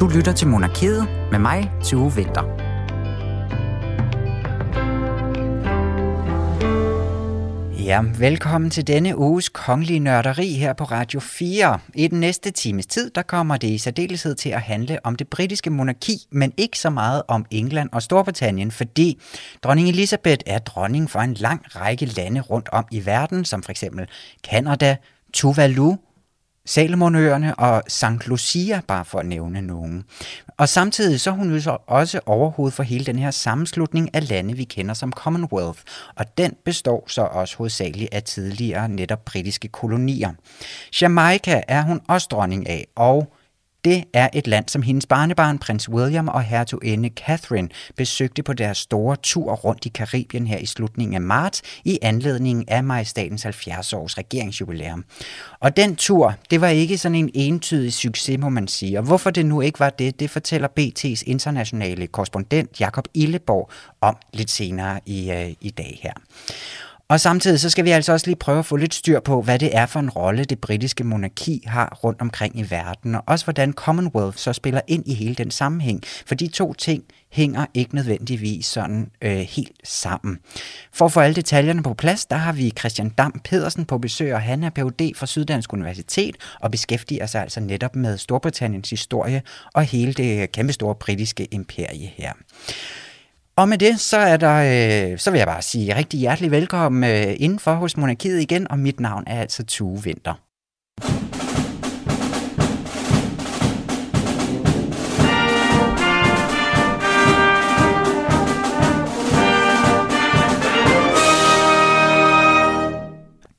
Du lytter til Monarkiet med mig, Tue Vinter. Ja, velkommen til denne uges kongelige nørderi her på Radio 4. I den næste times tid, der kommer det i særdeleshed til at handle om det britiske monarki, men ikke så meget om England og Storbritannien, fordi dronning Elizabeth er dronning for en lang række lande rundt om i verden, som for eksempel Canada, Tuvalu, Salomonøerne og St. Lucia, bare for at nævne nogen. Og samtidig så er hun jo så også overhovedet for hele den her sammenslutning af lande, vi kender som Commonwealth, og den består så også hovedsageligt af tidligere netop britiske kolonier. Jamaica er hun også dronning af, og det er et land, som hendes barnebarn, prins William og hertuginde Catherine, besøgte på deres store tur rundt i Karibien her i slutningen af marts i anledning af majestatens 70-års regeringsjubilæum. Og den tur, det var ikke sådan en entydig succes, må man sige. Og hvorfor det nu ikke var det, det fortæller BT's internationale korrespondent Jakob Illeborg om lidt senere i, øh, i dag her. Og samtidig så skal vi altså også lige prøve at få lidt styr på, hvad det er for en rolle det britiske monarki har rundt omkring i verden, og også hvordan Commonwealth så spiller ind i hele den sammenhæng. For de to ting hænger ikke nødvendigvis sådan øh, helt sammen. For at få alle detaljerne på plads, der har vi Christian Dam Pedersen på besøg, og han er Ph.D. fra Syddansk Universitet og beskæftiger sig altså netop med Storbritanniens historie og hele det kæmpestore britiske imperie her. Og med det, så, er der, øh, så vil jeg bare sige rigtig hjertelig velkommen øh, indenfor hos Monarkiet igen, og mit navn er altså Tue Vinter.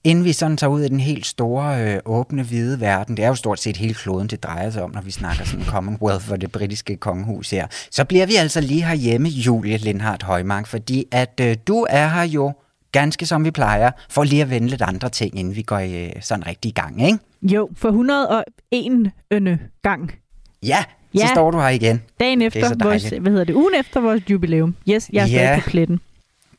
Inden vi sådan tager ud i den helt store, øh, åbne, hvide verden, det er jo stort set hele kloden, det drejer sig om, når vi snakker sådan Commonwealth og det britiske kongehus her, så bliver vi altså lige herhjemme, Julie Lindhardt Højmark, fordi at øh, du er her jo ganske som vi plejer, for lige at vende lidt andre ting, inden vi går øh, sådan rigtig i gang, ikke? Jo, for 101 ønne gang. Ja, så ja. står du her igen. Dagen efter vores, hvad hedder det, ugen efter vores jubilæum. Yes, jeg er ja. stadig på pletten.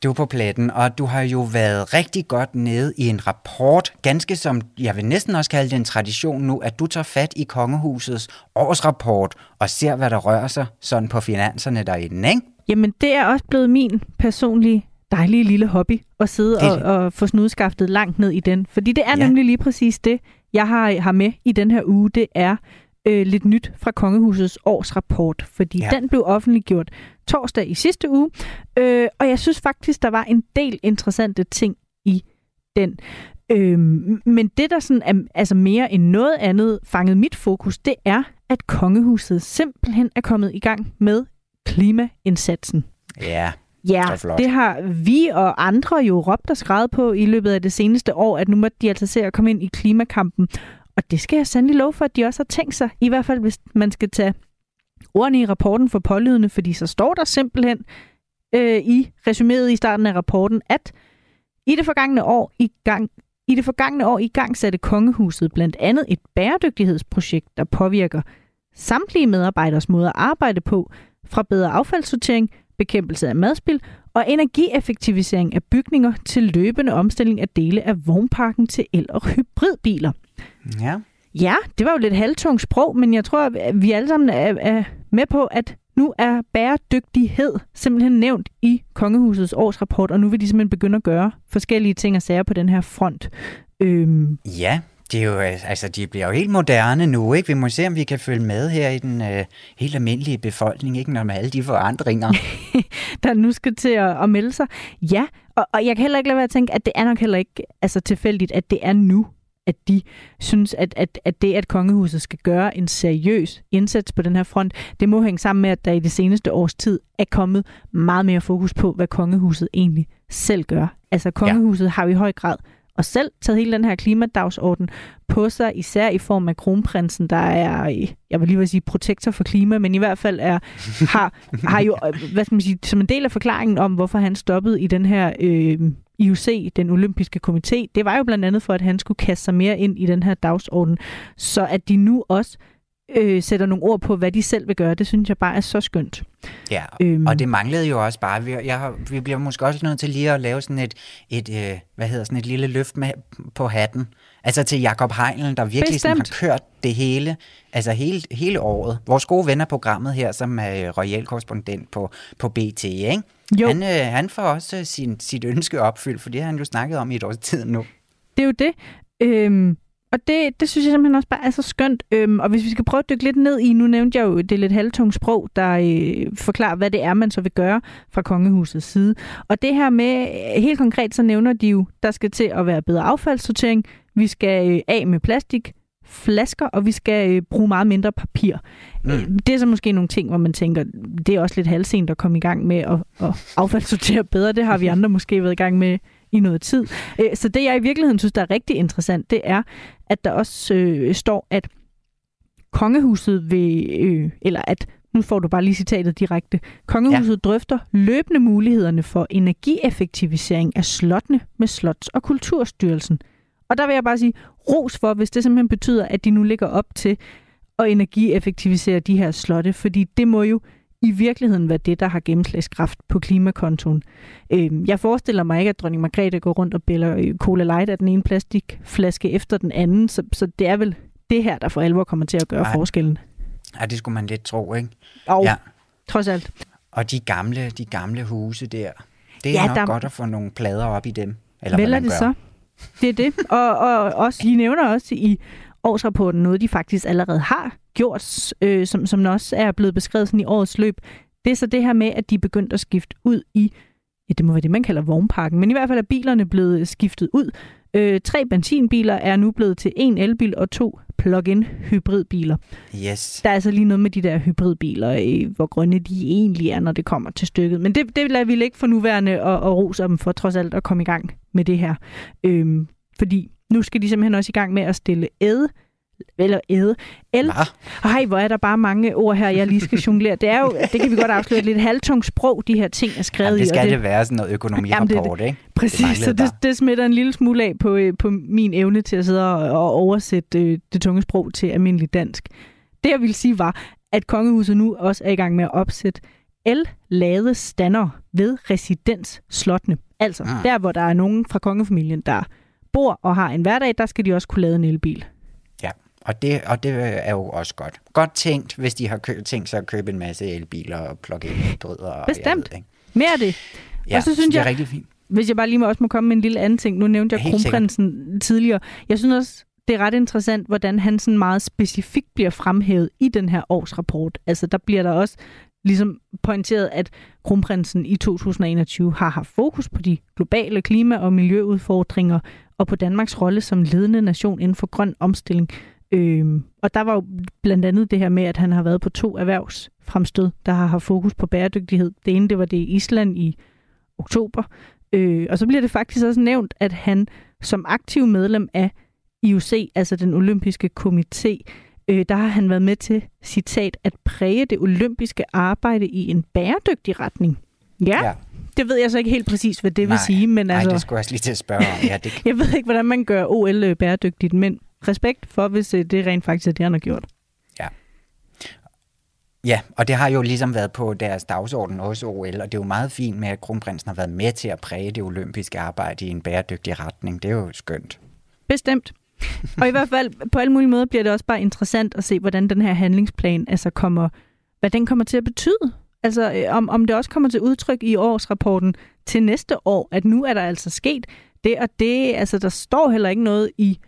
Du er på pletten, og du har jo været rigtig godt nede i en rapport, ganske som, jeg vil næsten også kalde det en tradition nu, at du tager fat i kongehusets årsrapport og ser, hvad der rører sig sådan på finanserne derinde, ikke? Jamen, det er også blevet min personlige dejlige lille hobby at sidde og, og få snudskaftet langt ned i den. Fordi det er ja. nemlig lige præcis det, jeg har, har med i den her uge. Det er øh, lidt nyt fra Kongehusets årsrapport, fordi ja. den blev offentliggjort torsdag i sidste uge, øh, og jeg synes faktisk, der var en del interessante ting i den. Øh, men det, der sådan er altså mere end noget andet fangede mit fokus, det er, at kongehuset simpelthen er kommet i gang med klimaindsatsen. Ja, Ja, det har vi og andre jo råbt og skrevet på i løbet af det seneste år, at nu må de altså se at komme ind i klimakampen. Og det skal jeg sandelig love for, at de også har tænkt sig, i hvert fald hvis man skal tage ordene i rapporten for pålydende, fordi så står der simpelthen øh, i resuméet i starten af rapporten, at i det forgangne år i gang i det forgangne år i gang satte kongehuset blandt andet et bæredygtighedsprojekt, der påvirker samtlige medarbejderes måde at arbejde på, fra bedre affaldssortering, bekæmpelse af madspil og energieffektivisering af bygninger til løbende omstilling af dele af vognparken til el- og hybridbiler. Ja. Ja, det var jo lidt halvtung sprog, men jeg tror, at vi alle sammen er, er med på, at nu er bæredygtighed simpelthen nævnt i Kongehusets årsrapport, og nu vil de simpelthen begynde at gøre forskellige ting og sager på den her front. Øhm. Ja, det er jo, altså, de bliver jo helt moderne nu, ikke? Vi må se, om vi kan følge med her i den øh, helt almindelige befolkning, ikke? Når med alle de forandringer. der nu skal til at, at melde sig. Ja, og, og jeg kan heller ikke lade være at tænke, at det er nok heller ikke altså, tilfældigt, at det er nu, at de synes, at, at, at det, at kongehuset skal gøre en seriøs indsats på den her front, det må hænge sammen med, at der i det seneste års tid er kommet meget mere fokus på, hvad kongehuset egentlig selv gør. Altså kongehuset ja. har jo i høj grad og selv taget hele den her klimadagsorden på sig, især i form af kronprinsen, der er, jeg vil lige vil sige protektor for klima, men i hvert fald er, har, har jo, hvad skal man sige, som en del af forklaringen om, hvorfor han stoppede i den her øh, IOC, den olympiske komité, det var jo blandt andet for, at han skulle kaste sig mere ind i den her dagsorden, så at de nu også øh, sætter nogle ord på, hvad de selv vil gøre, det synes jeg bare er så skønt. Ja, øhm. og det manglede jo også bare. Vi, jeg vi bliver måske også nødt til lige at lave sådan et, et øh, hvad hedder sådan et lille løft med, på hatten Altså til Jakob Heinlen, der virkelig sådan, har kørt det hele, altså hele, hele året. Vores gode ven af programmet her, som er royal korrespondent på, på BT, ikke? Jo. Han, øh, han får også sin, sit ønske opfyldt, for det har han jo snakket om i et års tid nu. Det er jo det. Øhm, og det, det synes jeg simpelthen også bare er så skønt. Øhm, og hvis vi skal prøve at dykke lidt ned i, nu nævnte jeg jo det lidt halvtunge sprog, der øh, forklarer, hvad det er, man så vil gøre fra kongehusets side. Og det her med, helt konkret så nævner de jo, der skal til at være bedre affaldssortering, vi skal øh, af med plastik, flasker, og vi skal øh, bruge meget mindre papir. Mm. Øh, det er så måske nogle ting, hvor man tænker, det er også lidt halvsent at komme i gang med at, at affaldssortere bedre. Det har vi andre måske været i gang med i noget tid. Øh, så det, jeg i virkeligheden synes, der er rigtig interessant, det er, at der også øh, står, at kongehuset vil, øh, eller at nu får du bare lige citatet direkte. Kongehuset ja. drøfter løbende mulighederne for energieffektivisering af slottene med Slots- og Kulturstyrelsen. Og der vil jeg bare sige ros for, hvis det simpelthen betyder, at de nu ligger op til at energieffektivisere de her slotte, fordi det må jo i virkeligheden være det, der har gennemslagskraft på klimakontoen. Øh, jeg forestiller mig ikke, at dronning Margrethe går rundt og bæller øh, Cola Light af den ene plastikflaske efter den anden, så, så det er vel det her, der for alvor kommer til at gøre Nej. forskellen. Ja, det skulle man lidt tro, ikke? Og ja. trods alt. Og de gamle, de gamle huse der, det er ja, nok der... godt at få nogle plader op i dem. Eller Vel er det gør. så? Det er det. Og, og også, de nævner også i årsrapporten noget, de faktisk allerede har gjort, øh, som, som også er blevet beskrevet sådan i årets løb. Det er så det her med, at de er begyndt at skifte ud i, ja, det må være det, man kalder vognparken, men i hvert fald er bilerne blevet skiftet ud. Øh, tre benzinbiler er nu blevet til en elbil og to plug-in hybridbiler. Yes. Der er altså lige noget med de der hybridbiler, øh, hvor grønne de egentlig er, når det kommer til stykket. Men det, det lader vi ikke for nuværende og, og rose dem for trods alt at komme i gang med det her. Øhm, fordi nu skal de simpelthen også i gang med at stille æde eller æde. El. Hej, hvor er der bare mange ord her, jeg lige skal jonglere. Det er jo, det kan vi godt afsløre, lidt halvtungt sprog, de her ting er skrevet Jamen, det skal i. det, det være sådan noget økonomirapport, det, ikke? Præcis, det så det, det smitter en lille smule af på, øh, på min evne til at sidde og, og oversætte øh, det tunge sprog til almindelig dansk. Det jeg ville sige var, at kongehuset nu også er i gang med at opsætte el-lade stander ved residensslottene. Altså, ah. der hvor der er nogen fra kongefamilien, der bor og har en hverdag, der skal de også kunne lade en elbil. Og det, og det er jo også godt. Godt tænkt, hvis de har kø- tænkt sig at købe en masse elbiler og plug-in hybridder. Bestemt. Ved, ikke? Mere af det. Ja, og så synes det er jeg, rigtig fint. Hvis jeg bare lige må, også må komme med en lille anden ting. Nu nævnte jeg kronprinsen sikkert. tidligere. Jeg synes også, det er ret interessant, hvordan han sådan meget specifikt bliver fremhævet i den her årsrapport. Altså, der bliver der også ligesom pointeret, at kronprinsen i 2021 har haft fokus på de globale klima- og miljøudfordringer og på Danmarks rolle som ledende nation inden for grøn omstilling. Øhm, og der var jo blandt andet det her med, at han har været på to erhvervsfremstød, der har haft fokus på bæredygtighed. Det ene, det var det i Island i oktober. Øh, og så bliver det faktisk også nævnt, at han som aktiv medlem af IOC, altså den olympiske komité, øh, der har han været med til, citat, at præge det olympiske arbejde i en bæredygtig retning. Ja, ja. Det ved jeg så ikke helt præcis, hvad det nej, vil sige. Men nej, altså, det skulle jeg også lige til at spørge om. Ja, det... jeg ved ikke, hvordan man gør OL øh, bæredygtigt, men respekt for, hvis øh, det rent faktisk er det, han har gjort. Ja. Ja, og det har jo ligesom været på deres dagsorden også OL, og det er jo meget fint med, at kronprinsen har været med til at præge det olympiske arbejde i en bæredygtig retning. Det er jo skønt. Bestemt. Og i hvert fald på alle mulige måder bliver det også bare interessant at se, hvordan den her handlingsplan altså kommer, hvad den kommer til at betyde. Altså øh, om, om det også kommer til udtryk i årsrapporten til næste år, at nu er der altså sket det og det. Altså der står heller ikke noget i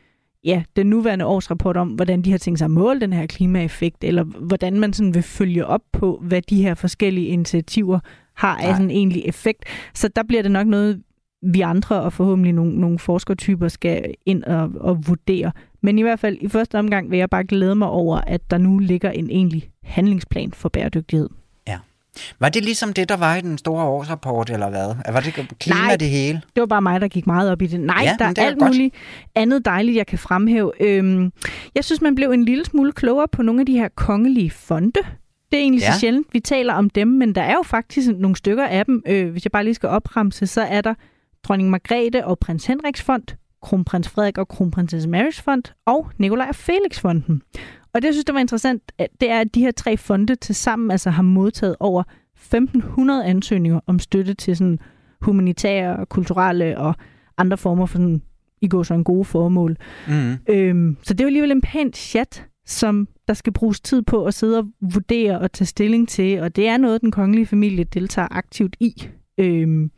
ja, den nuværende årsrapport om, hvordan de har tænkt sig at måle den her klimaeffekt, eller hvordan man sådan vil følge op på, hvad de her forskellige initiativer har af sådan en egentlig effekt. Så der bliver det nok noget, vi andre og forhåbentlig nogle, nogle forskertyper skal ind og, og vurdere. Men i hvert fald i første omgang vil jeg bare glæde mig over, at der nu ligger en egentlig handlingsplan for bæredygtighed. Var det ligesom det, der var i den store årsrapport, eller hvad? Var det klima Nej, det hele? det var bare mig, der gik meget op i det. Nej, ja, der er, er alt godt. muligt andet dejligt, jeg kan fremhæve. Øhm, jeg synes, man blev en lille smule klogere på nogle af de her kongelige fonde. Det er egentlig ja. så sjældent, vi taler om dem, men der er jo faktisk nogle stykker af dem. Øh, hvis jeg bare lige skal opremse, så er der dronning Margrethe og prins Henriks fond, kronprins Frederik og kronprinsesse Marys fond og Nikolaj og Felix fonden. Og det, jeg synes, det var interessant, det er, at de her tre fonde til sammen altså har modtaget over 1500 ansøgninger om støtte til sådan humanitære, kulturelle og andre former for sådan i går så en gode formål. Mm. Øhm, så det er jo alligevel en pæn chat, som der skal bruges tid på at sidde og vurdere og tage stilling til, og det er noget, den kongelige familie deltager aktivt i. Øhm,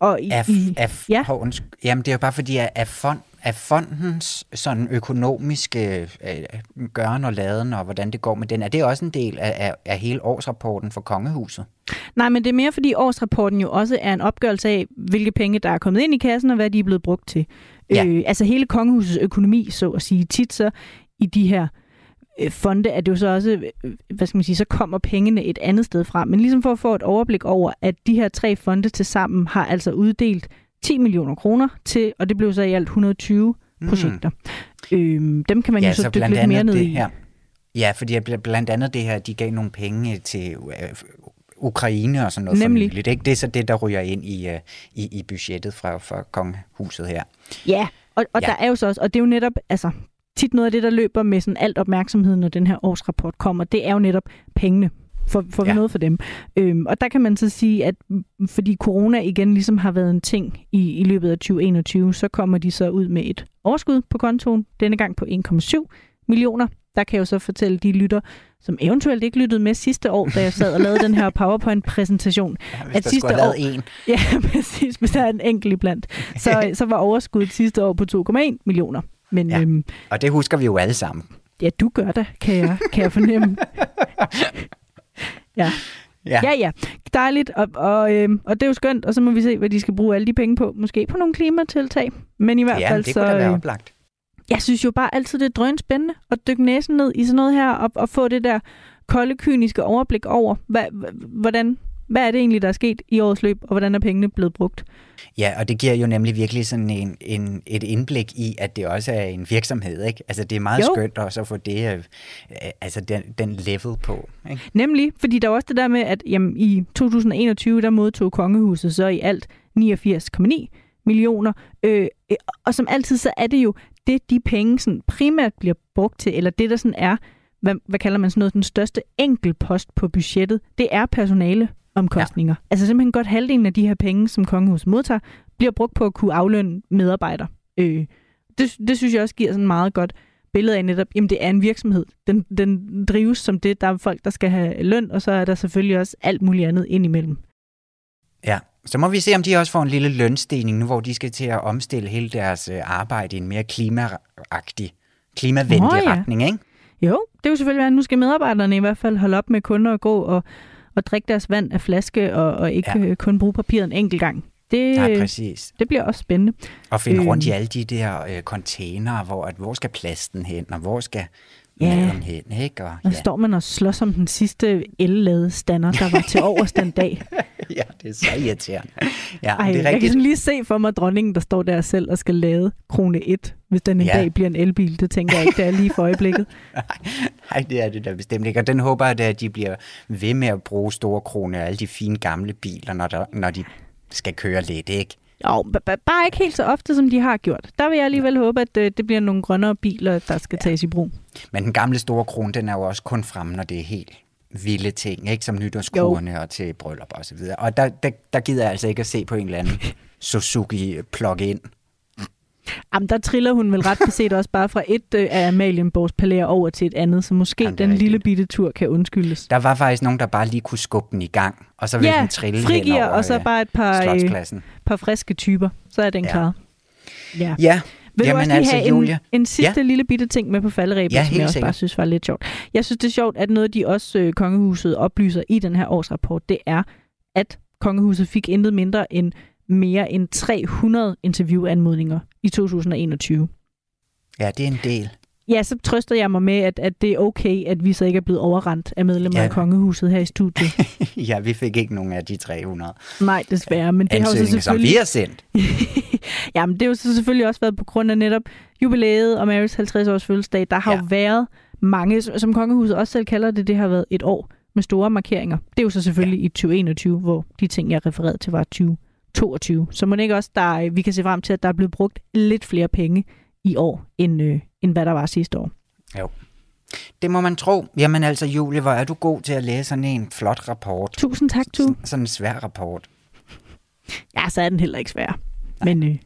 og i, Af, i, af, ja. hov, undskyld. Jamen, det er jo bare fordi, at af, fond, af fondens sådan økonomiske øh, gøren og laden, og hvordan det går med den, er det også en del af, af, af hele årsrapporten for kongehuset? Nej, men det er mere fordi årsrapporten jo også er en opgørelse af, hvilke penge, der er kommet ind i kassen, og hvad de er blevet brugt til. Ja. Øh, altså hele kongehusets økonomi, så at sige, tit så i de her øh, fonde, at det jo så også, øh, hvad skal man sige, så kommer pengene et andet sted fra. Men ligesom for at få et overblik over, at de her tre fonde til sammen har altså uddelt 10 millioner kroner til, og det blev så i alt 120 Mm. projekter. Øhm, dem kan man ja, jo så, så dykke lidt mere andet ned det i. her. Ja, fordi blandt andet det her, de gav nogle penge til øh, Ukraine og sådan noget Nemlig. for nyligt. Ikke? Det er så det, der ryger ind i, øh, i, i budgettet fra, fra kongehuset her. Ja, og, og ja. der er jo så også, og det er jo netop, altså tit noget af det, der løber med sådan alt opmærksomheden, når den her årsrapport kommer, det er jo netop pengene. For, for Ja. ja. noget for dem. Øhm, og der kan man så sige, at fordi corona igen ligesom har været en ting i, i løbet af 2021, så kommer de så ud med et overskud på kontoen, denne gang på 1,7 millioner. Der kan jeg jo så fortælle de lytter, som eventuelt ikke lyttede med sidste år, da jeg sad og lavede den her PowerPoint-præsentation, Ja, At sidste år- en. Ja, præcis. Hvis der er en enkelt iblandt. Så, så var overskuddet sidste år på 2,1 millioner. Men ja. øhm, Og det husker vi jo alle sammen. ja, du gør det, kan jeg, kan jeg fornemme. ja. Ja. ja, ja. Dejligt, og, og, øhm, og det er jo skønt, og så må vi se, hvad de skal bruge alle de penge på. Måske på nogle klimatiltag, men i hvert ja fald det så... kunne da være øh, oplagt. jeg synes jo bare altid, det er drøn spændende at dykke næsen ned i sådan noget her, og, og få det der kolde, kyniske overblik over, hvad, hvordan, hvad er det egentlig, der er sket i årets løb, og hvordan er pengene blevet brugt. Ja, og det giver jo nemlig virkelig sådan en, en, et indblik i, at det også er en virksomhed. Ikke? Altså, det er meget Jo. skønt også at få det, øh, altså den, den level på. Ikke? Nemlig, fordi der er også det der med, at jamen, i 2021, der modtog kongehuset så i alt 89,9 millioner. Øh, og som altid, så er det jo det, de penge sådan primært bliver brugt til, eller det, der sådan er, hvad, hvad kalder man sådan noget, den største enkeltpost på budgettet, det er personale omkostninger. Ja. Altså simpelthen godt halvdelen af de her penge, som kongehuset modtager, bliver brugt på at kunne aflønne medarbejdere. Øh, det, det synes jeg også giver sådan meget godt billede af netop, jamen det er en virksomhed. Den, den drives som det. Der er folk, der skal have løn, og så er der selvfølgelig også alt muligt andet indimellem. Ja, så må vi se, om de også får en lille lønstigning nu, hvor de skal til at omstille hele deres øh, arbejde i en mere klimaagtig, klimavenlig Nå, ja. retning, ikke? Jo, det vil selvfølgelig være, at nu skal medarbejderne i hvert fald holde op med kun at gå og, og drikke deres vand af flaske, og, og ikke Ja. kun bruge papiret en enkelt gang. Det, Nej, præcis. det bliver også spændende. Og finde Øhm. rundt i alle de der øh, containere, hvor, at, hvor skal plasten hen, og hvor skal Ja. maden hen, ikke? Og, Og så står man og slås om den sidste el stander, der var til overs den dag. ja, det er så irriterende. Ja, Ej, det er jeg kan rigtigt. sådan lige se for mig dronningen, der står der selv og skal lade krone 1, hvis den en Ja. ja. dag bliver en elbil. Det tænker jeg ikke, det er lige for øjeblikket. Nej, det er det da bestemt ikke. Og den håber jeg, at de bliver ved med at bruge store kroner og alle de fine gamle biler, når, der, når de skal køre lidt, ikke? Jo, bare ikke helt så ofte, som de har gjort. Der vil jeg alligevel håbe, at øh, det bliver nogle grønnere biler, der skal tages i brug. Men den gamle store krone, den er jo også kun fremme, når det er helt vilde ting, ikke? Som nytårskruerne og til bryllup og så videre. Og der, der, der gider jeg altså ikke at se på en eller anden Suzuki plug-in. Jamen, der triller hun vel ret beset også bare fra et øh, af Amalienborgs palæer over til et andet, så måske Jamen, den lille bitte tur kan undskyldes. Der var faktisk nogen, der bare lige kunne skubbe den i gang, og så ville Ja, den trille hen frigiver, over og så øh, bare et par, øh, par friske typer. Så er den Ja. klaret. Ja. Ja, Vil du Jamen også lige altså, have Julia. en, en sidste ja. lille bitte ting med på falderæbet, Ja, som jeg også sikkert. bare synes var lidt sjovt. Jeg synes, det er sjovt, at noget, de også øh, kongehuset oplyser i den her årsrapport, det er, at kongehuset fik intet mindre end mere end 300 interviewanmodninger i 2021. ja, det er en del. Ja, så trøster jeg mig med, at, at det er okay, at vi så ikke er blevet overrendt af medlemmer Ja. af kongehuset her i studiet. ja, vi fik ikke nogen af de 300 Nej, desværre. Men det har jo så ansøgninger, som vi selvfølgelig... har sendt. Jamen, det har jo så selvfølgelig også været på grund af netop jubilæet og Marys 50-års fødselsdag. Der har Ja. jo været mange, som kongehuset også selv kalder det, det har været et år med store markeringer. Det er jo så selvfølgelig ja. i 2021, hvor de ting, jeg refererede til, var 2022. Så må det ikke også, der, er- vi kan se frem til, at der er blevet brugt lidt flere penge i år, end, øh, end hvad der var sidste år. Det må man tro. Jamen altså, Julie, hvor er du god til at læse sådan en flot rapport. Tusind tak, Tu. Sådan, en svær rapport. Ja, så er den heller ikke svær. Men øh,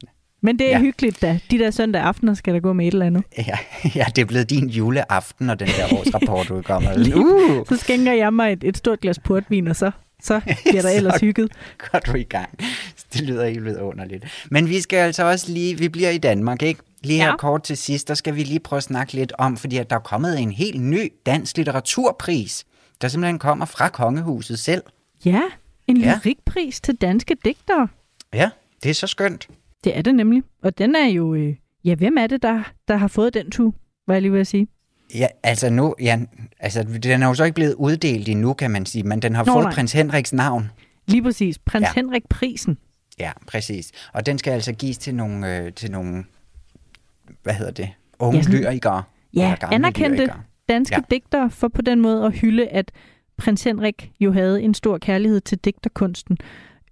Men det er ja. hyggeligt da. De der søndag aftener skal der gå med et eller andet. Ja, ja det er blevet din juleaften, når den der årsrapport udkommer. Uh! Så skænker jeg mig et, et stort glas portvin, og så så bliver der ellers hygget. går du i gang. Det lyder helt vidunderligt. Men vi skal altså også lige, vi bliver i Danmark, ikke? Lige her ja. kort til sidst, der skal vi lige prøve at snakke lidt om, fordi at der er kommet en helt ny dansk litteraturpris, der simpelthen kommer fra kongehuset selv. Ja, en ja. lyrikpris til danske digtere. Ja, det er så skønt. Det er det nemlig. Og den er jo, øh, ja, hvem er det, der, der har fået den tur, hvad jeg lige vil sige? Ja, altså nu, ja, altså den er jo så ikke blevet uddelt endnu, kan man sige, men den har Nå, fået nej. prins Henriks navn. Lige præcis, prins ja. Henrik-prisen. Ja, præcis. Og den skal altså gives til nogle, øh, til nogle hvad hedder det, unge ja, lyrikere. Ja, anerkendte lyrikere. danske ja. digtere, for på den måde at hylde, at prins Henrik jo havde en stor kærlighed til digterkunsten.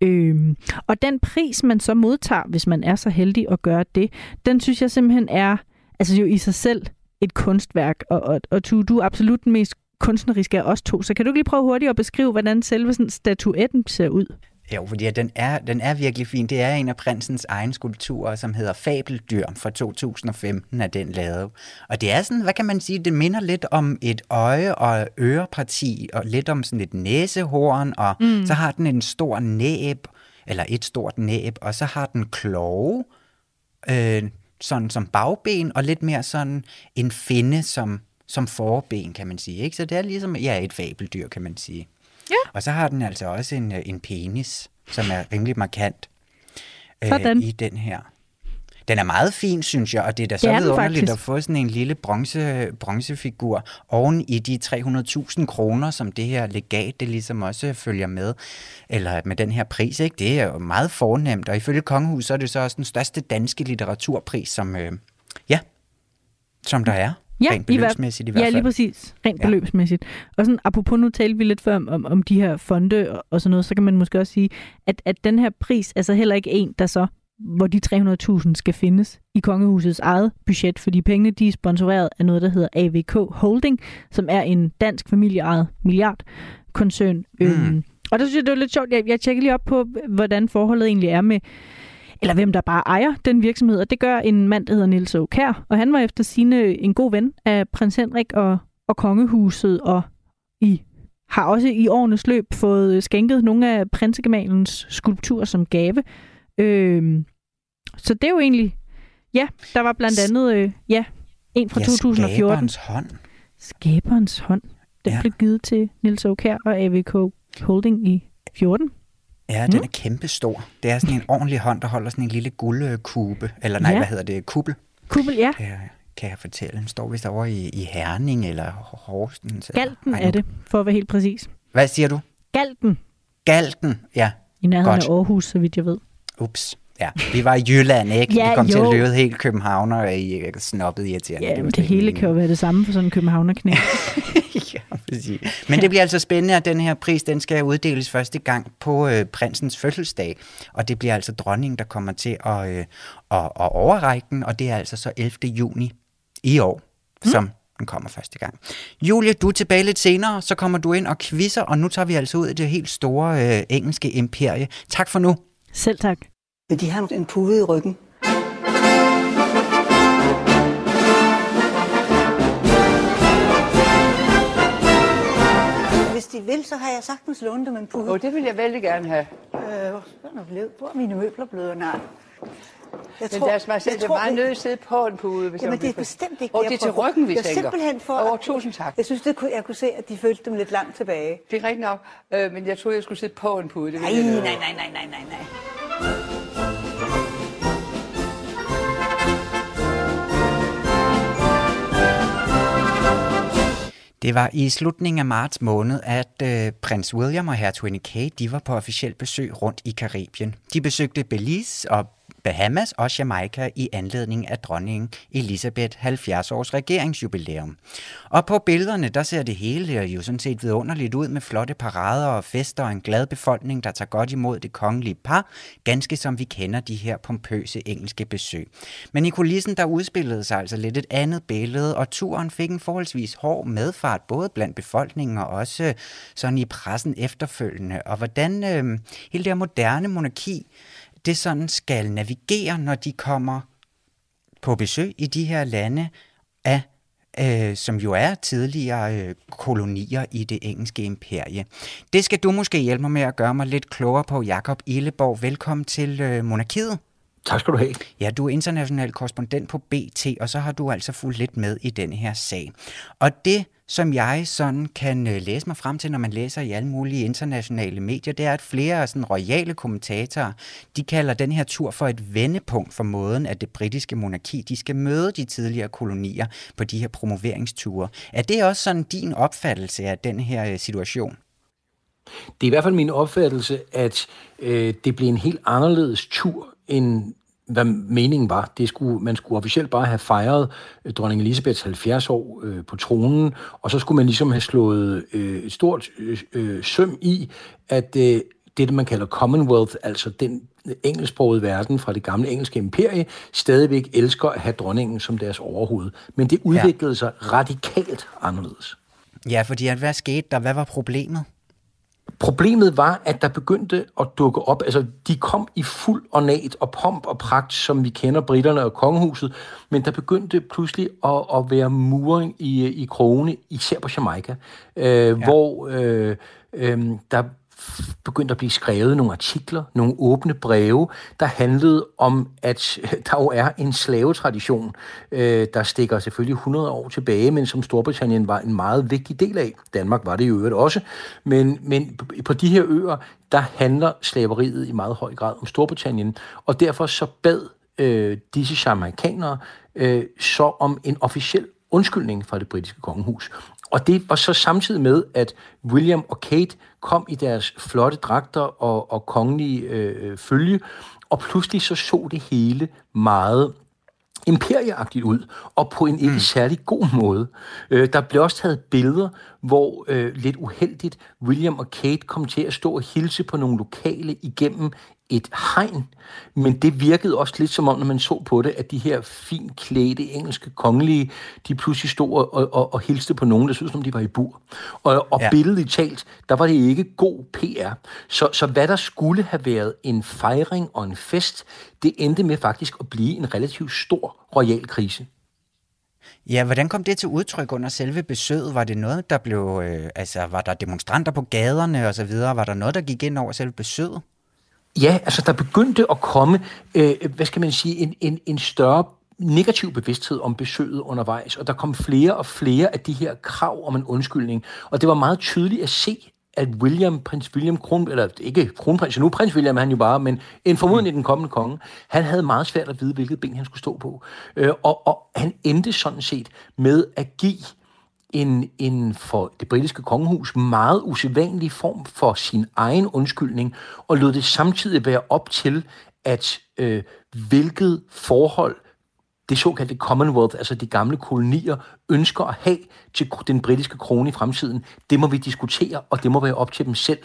Øhm, og den pris, man så modtager, hvis man er så heldig at gøre det, den synes jeg simpelthen er altså jo i sig selv et kunstværk. Og, og, og du, du er absolut den mest kunstneriske af os to, så kan du lige prøve hurtigt at beskrive, hvordan selve sådan statuetten ser ud? Jo, fordi ja, den, er, den er virkelig fin. Det er en af prinsens egen skulpturer, som hedder Fabeldyr fra 2015 af den lavet. Og det er sådan, hvad kan man sige, det minder lidt om et øje- og øreparti, og lidt om sådan et næsehorn, og mm. så har den en stor næb, eller et stort næb, og så har den kloge, øh, sådan som bagben, og lidt mere sådan en finde som, som forben, kan man sige. Ikke? Så det er ligesom ja, et fabeldyr, kan man sige. Ja. Og så har den altså også en, øh, en penis, som er rimelig markant øh, i den her. Den er meget fin, synes jeg, og det er da så vidunderligt at få sådan en lille bronze, bronzefigur oven i de 300.000 kroner, som det her legat det ligesom også følger med, eller med den her pris. Ikke? Det er jo meget fornemt, og ifølge Kongehuset så er det så også den største danske litteraturpris, som, øh, ja, som der er. Ja, rent beløbsmæssigt i, hvert fald. Ja, lige præcis. Rent ja. beløbsmæssigt. Og sådan, apropos nu talte vi lidt før om, om, om de her fonde og, og sådan noget, så kan man måske også sige, at, at den her pris er så heller ikke en, der så hvor de 300.000 skal findes i kongehusets eget budget, fordi pengene de er sponsoreret af noget, der hedder AVK Holding, som er en dansk familieejet milliardkoncern. Mm. Øhm, og der synes jeg, det var lidt sjovt. Jeg, jeg tjekker lige op på, hvordan forholdet egentlig er med, eller hvem der bare ejer den virksomhed, og det gør en mand, der hedder Nils Aukær, og han var efter sine en god ven af prins Henrik og, og kongehuset, og i har også i årenes løb fået skænket nogle af prinsegemalens skulpturer som gave. Øhm, så det er jo egentlig, ja, der var blandt andet, øh, ja, en fra ja, 2014. Skaberens hånd. Skaberens hånd. Den ja. blev givet til Nils Aukær og AVK Holding i 14. Ja, den mm. er kæmpestor. Det er sådan en ordentlig hånd, der holder sådan en lille guldkube. Eller nej, ja. hvad hedder det? Kubbel. Kubbel, ja. Jeg, kan jeg fortælle. Den står vist over i, i Herning eller Horsens. Galten er det, for at være helt præcis. Hvad siger du? Galten. Galten, ja. I nærheden Godt. af Aarhus, så vidt jeg ved. Ups. Ja, vi var i Jylland, ikke? ja, vi kom jo. til at løbe helt København og i snobbet irriterende. Ja, det, det hele kan jo være det samme for sådan en københavnerknæ. ja, præcis. Men det bliver altså spændende, at den her pris, den skal uddeles første gang på øh, prinsens fødselsdag. Og det bliver altså dronningen, der kommer til at, øh, at, at overrække den, og det er altså så 11. juni i år, mm. som den kommer første gang. Julie, du er tilbage lidt senere, så kommer du ind og quizzer, og nu tager vi altså ud i det helt store øh, engelske imperie. Tak for nu. Selv tak. Vil de have en pude i ryggen? Hvis de vil, så har jeg sagtens lånt dem en pude. Åh, oh, det vil jeg vældig gerne have. Øh, hvor er mine møbler blevet? Nej. Jeg men tror, deres majestæt, det er meget nødt til at sidde på en pude. Hvis jamen, det er bestemt ikke Og det er til ryggen, vi jeg tænker. simpelthen for... Oh, tusind tak. Jeg synes, det kunne, jeg kunne se, at de følte dem lidt langt tilbage. Det er rigtigt nok, øh, men jeg troede, jeg skulle sidde på en pude. Det nej, nej, nej, nej, nej, nej, nej. Det var i slutningen af marts måned, at øh, prins William og hertuginde Kate de var på officielt besøg rundt i Karibien. De besøgte Belize og Bahamas og Jamaica i anledning af dronning Elisabeth 70 års regeringsjubilæum. Og på billederne, der ser det hele jo sådan set vidunderligt ud med flotte parader og fester og en glad befolkning, der tager godt imod det kongelige par, ganske som vi kender de her pompøse engelske besøg. Men i kulissen, der udspillede sig altså lidt et andet billede, og turen fik en forholdsvis hård medfart, både blandt befolkningen og også øh, sådan i pressen efterfølgende. Og hvordan øh, hele det her moderne monarki det sådan skal navigere, når de kommer på besøg i de her lande af øh, som jo er tidligere øh, kolonier i det engelske imperie. Det skal du måske hjælpe mig med at gøre mig lidt klogere på, Jakob Illeborg. Velkommen til øh, Monarkiet. Tak skal du have. Ja, du er international korrespondent på BT, og så har du altså fulgt lidt med i denne her sag. Og det, som jeg sådan kan øh, læse mig frem til, når man læser i alle mulige internationale medier, det er, at flere sådan royale kommentatorer, de kalder den her tur for et vendepunkt for måden, at det britiske monarki, de skal møde de tidligere kolonier på de her promoveringsture. Er det også sådan din opfattelse af den her øh, situation? Det er i hvert fald min opfattelse, at øh, det bliver en helt anderledes tur, end hvad meningen var. Det skulle, man skulle officielt bare have fejret øh, dronning Elisabeths 70 år øh, på tronen, og så skulle man ligesom have slået øh, et stort øh, øh, søm i, at øh, det, man kalder Commonwealth, altså den engelsksprogede verden fra det gamle engelske imperie, stadigvæk elsker at have dronningen som deres overhoved. Men det udviklede ja. sig radikalt anderledes. Ja, fordi hvad skete der? Hvad var problemet? Problemet var, at der begyndte at dukke op, altså de kom i fuld ornat og pomp og pragt, som vi kender britterne og kongehuset, men der begyndte pludselig at, at være muring i, i krone, især på Jamaica, øh, ja. hvor øh, øh, der begyndte at blive skrevet nogle artikler, nogle åbne breve, der handlede om, at der jo er en slavetradition, øh, der stikker selvfølgelig 100 år tilbage, men som Storbritannien var en meget vigtig del af. Danmark var det i øvrigt også. Men, men på de her øer, der handler slaveriet i meget høj grad om Storbritannien, og derfor så bad øh, disse jamaikanere øh, så om en officiel undskyldning fra det britiske kongehus. Og det var så samtidig med, at William og Kate kom i deres flotte dragter og, og kongelige øh, følge, og pludselig så så det hele meget imperieagtigt ud, og på en ikke mm. særlig god måde. Øh, der blev også taget billeder, hvor øh, lidt uheldigt William og Kate kom til at stå og hilse på nogle lokale igennem et hegn, men det virkede også lidt som om, når man så på det, at de her fint klædte engelske kongelige, de pludselig stod og, og, og hilste på nogen, der synes, som de var i bur. Og, og ja. billedligt talt, der var det ikke god PR. Så, så hvad der skulle have været en fejring og en fest, det endte med faktisk at blive en relativt stor royal krise. Ja, hvordan kom det til udtryk under selve besøget? Var det noget, der blev, øh, altså var der demonstranter på gaderne og så videre? Var der noget, der gik ind over selve besøget? Ja, altså der begyndte at komme, øh, hvad skal man sige, en, en, en større negativ bevidsthed om besøget undervejs, og der kom flere og flere af de her krav om en undskyldning, og det var meget tydeligt at se, at William, prins William, kron, eller ikke kronprins, nu prins William han jo bare, men en formodentlig den kommende konge, han havde meget svært at vide, hvilket ben han skulle stå på. Øh, og, og han endte sådan set med at give en, en for det britiske kongehus meget usædvanlig form for sin egen undskyldning, og lod det samtidig være op til, at øh, hvilket forhold det såkaldte Commonwealth, altså de gamle kolonier, ønsker at have til den britiske krone i fremtiden, det må vi diskutere, og det må være op til dem selv.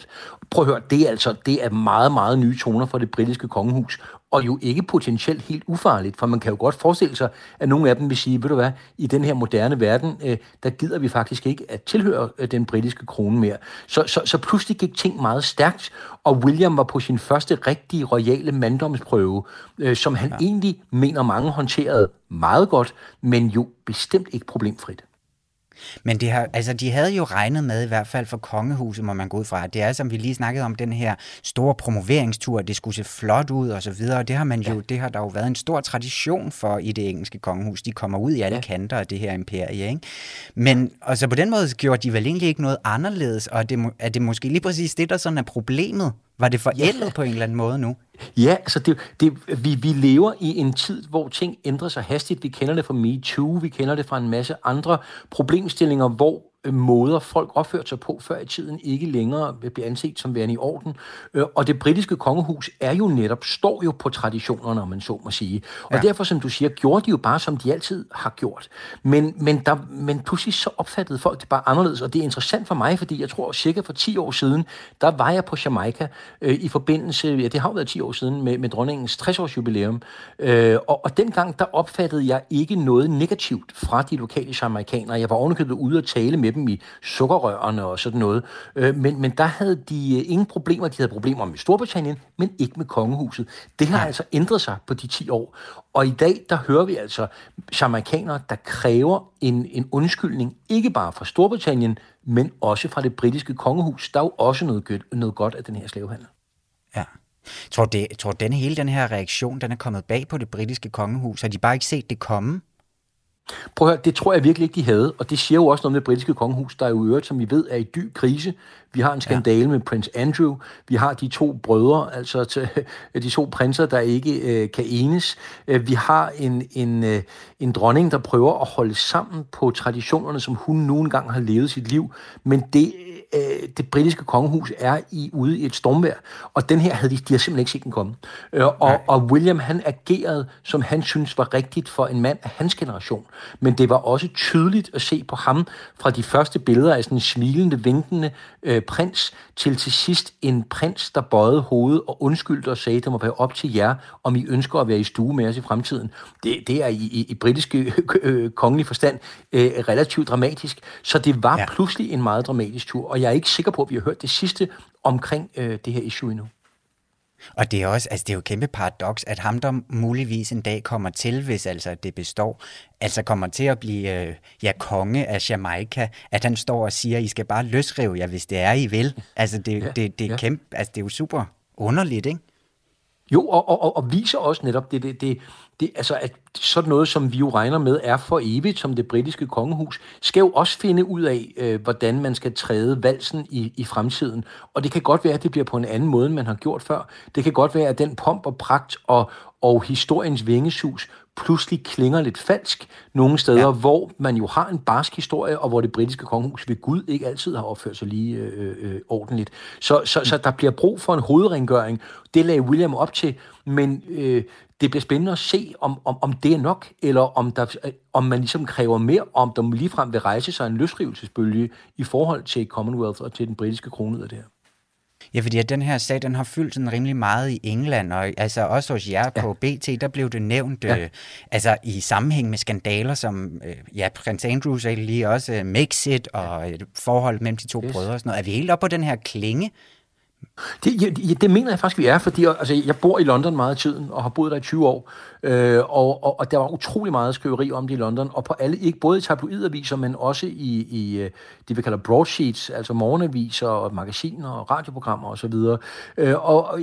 Prøv at høre, det er altså det er meget, meget nye toner for det britiske kongehus, og jo ikke potentielt helt ufarligt, for man kan jo godt forestille sig, at nogle af dem vil sige, ved du hvad, i den her moderne verden, øh, der gider vi faktisk ikke at tilhøre øh, den britiske krone mere. Så, så, så pludselig gik ting meget stærkt, og William var på sin første rigtige royale manddomsprøve, øh, som han ja. egentlig mener mange håndterede meget godt, men jo bestemt ikke problemfrit. Men det har, altså, de havde jo regnet med, i hvert fald for kongehuset, må man gå ud fra, det er, som vi lige snakkede om, den her store promoveringstur, det skulle se flot ud og så videre, og det har man jo, ja. det har der jo været en stor tradition for i det engelske kongehus. De kommer ud i alle ja. kanter af det her imperie, ikke? Men altså, på den måde gjorde de vel egentlig ikke noget anderledes, og er det, er det måske lige præcis det, der sådan er problemet? Var det forældet ja. på en eller anden måde nu? Ja, altså det, det, vi, vi lever i en tid, hvor ting ændrer sig hastigt. Vi kender det fra MeToo, vi kender det fra en masse andre problemstillinger, hvor måder, folk opførte sig på før i tiden, ikke længere vil blive anset som værende i orden. Øh, og det britiske kongehus er jo netop, står jo på traditionerne, om man så må sige. Og ja. derfor, som du siger, gjorde de jo bare, som de altid har gjort. Men, men, der, men pludselig så opfattede folk det bare anderledes, og det er interessant for mig, fordi jeg tror, cirka for 10 år siden, der var jeg på Jamaica øh, i forbindelse, ja, det har jo været 10 år siden, med, med dronningens 60-års jubilæum. Øh, og, og dengang, der opfattede jeg ikke noget negativt fra de lokale jamaikanere. Jeg var ovenikøbet ude og tale med dem i sukkerrørene og sådan noget. Øh, men, men der havde de øh, ingen problemer. De havde problemer med Storbritannien, men ikke med kongehuset. Det har ja. altså ændret sig på de 10 år. Og i dag, der hører vi altså jamaikanere, der kræver en, en undskyldning, ikke bare fra Storbritannien, men også fra det britiske kongehus. Der er jo også noget, noget godt af den her slavehandel. Ja. Tror det, tror denne hele den her reaktion, den er kommet bag på det britiske kongehus? Har de bare ikke set det komme? Prøv at høre, det tror jeg virkelig ikke, de havde, og det siger jo også noget om det britiske kongehus, der er jo øvrigt, som vi ved, er i dyb krise. Vi har en skandale ja. med prins Andrew, vi har de to brødre, altså til, de to prinser, der ikke øh, kan enes. Øh, vi har en, en, øh, en dronning, der prøver at holde sammen på traditionerne, som hun nu engang har levet sit liv, men det øh, det britiske kongehus er i ude i et stormvær, og den her havde de, de har simpelthen ikke set den komme. Øh, og, og William, han agerede, som han synes var rigtigt for en mand af hans generation. Men det var også tydeligt at se på ham fra de første billeder af sådan en smilende, vinkende øh, prins, til til sidst en prins, der bøjede hovedet og undskyldte og sagde, det må være op til jer, om I ønsker at være i stue med os i fremtiden. Det, det er i, i, i britiske øh, kongelig forstand øh, relativt dramatisk. Så det var ja. pludselig en meget dramatisk tur, og jeg er ikke sikker på, at vi har hørt det sidste omkring øh, det her issue endnu. Og det er også, altså det er jo et kæmpe paradoks, at ham, der muligvis en dag kommer til, hvis altså det består, altså kommer til at blive øh, ja, konge af Jamaica, at han står og siger, I skal bare løsrive jer, hvis det er, I vil. Altså det, ja, det, det, er ja. kæmpe, altså det er jo super underligt, ikke? Jo, og, og, og viser også netop det, det, det, det, altså at sådan noget, som vi jo regner med er for evigt, som det britiske kongehus, skal jo også finde ud af, øh, hvordan man skal træde valsen i, i fremtiden. Og det kan godt være, at det bliver på en anden måde, end man har gjort før. Det kan godt være, at den pomp og pragt og, og historiens vingesus pludselig klinger lidt falsk nogle steder, ja. hvor man jo har en barsk historie, og hvor det britiske kongehus ved Gud ikke altid har opført sig lige øh, øh, ordentligt. Så, så, så der bliver brug for en hovedrengøring. Det lagde William op til, men øh, det bliver spændende at se, om, om, om det er nok, eller om, der, om man ligesom kræver mere, om der ligefrem vil rejse sig en løsrivelsesbølge i forhold til Commonwealth og til den britiske krone af det her. Ja, fordi at den her sag, den har fyldt sådan rimelig meget i England, og altså også hos jer ja. på BT, der blev det nævnt, ja. øh, altså i sammenhæng med skandaler, som, øh, ja, prins Andrew sagde lige også, øh, Mexit og øh, forhold mellem de to yes. brødre og sådan noget. Er vi helt oppe på den her klinge? Det, ja, det mener jeg faktisk, vi er, fordi altså, jeg bor i London meget af tiden, og har boet der i 20 år, øh, og, og, og der var utrolig meget skriveri om det i London, og på alle, ikke både i tabloidaviser, men også i, i øh, det, vi kalder broadsheets, altså morgenaviser, og magasiner, og radioprogrammer osv. Øh, og, og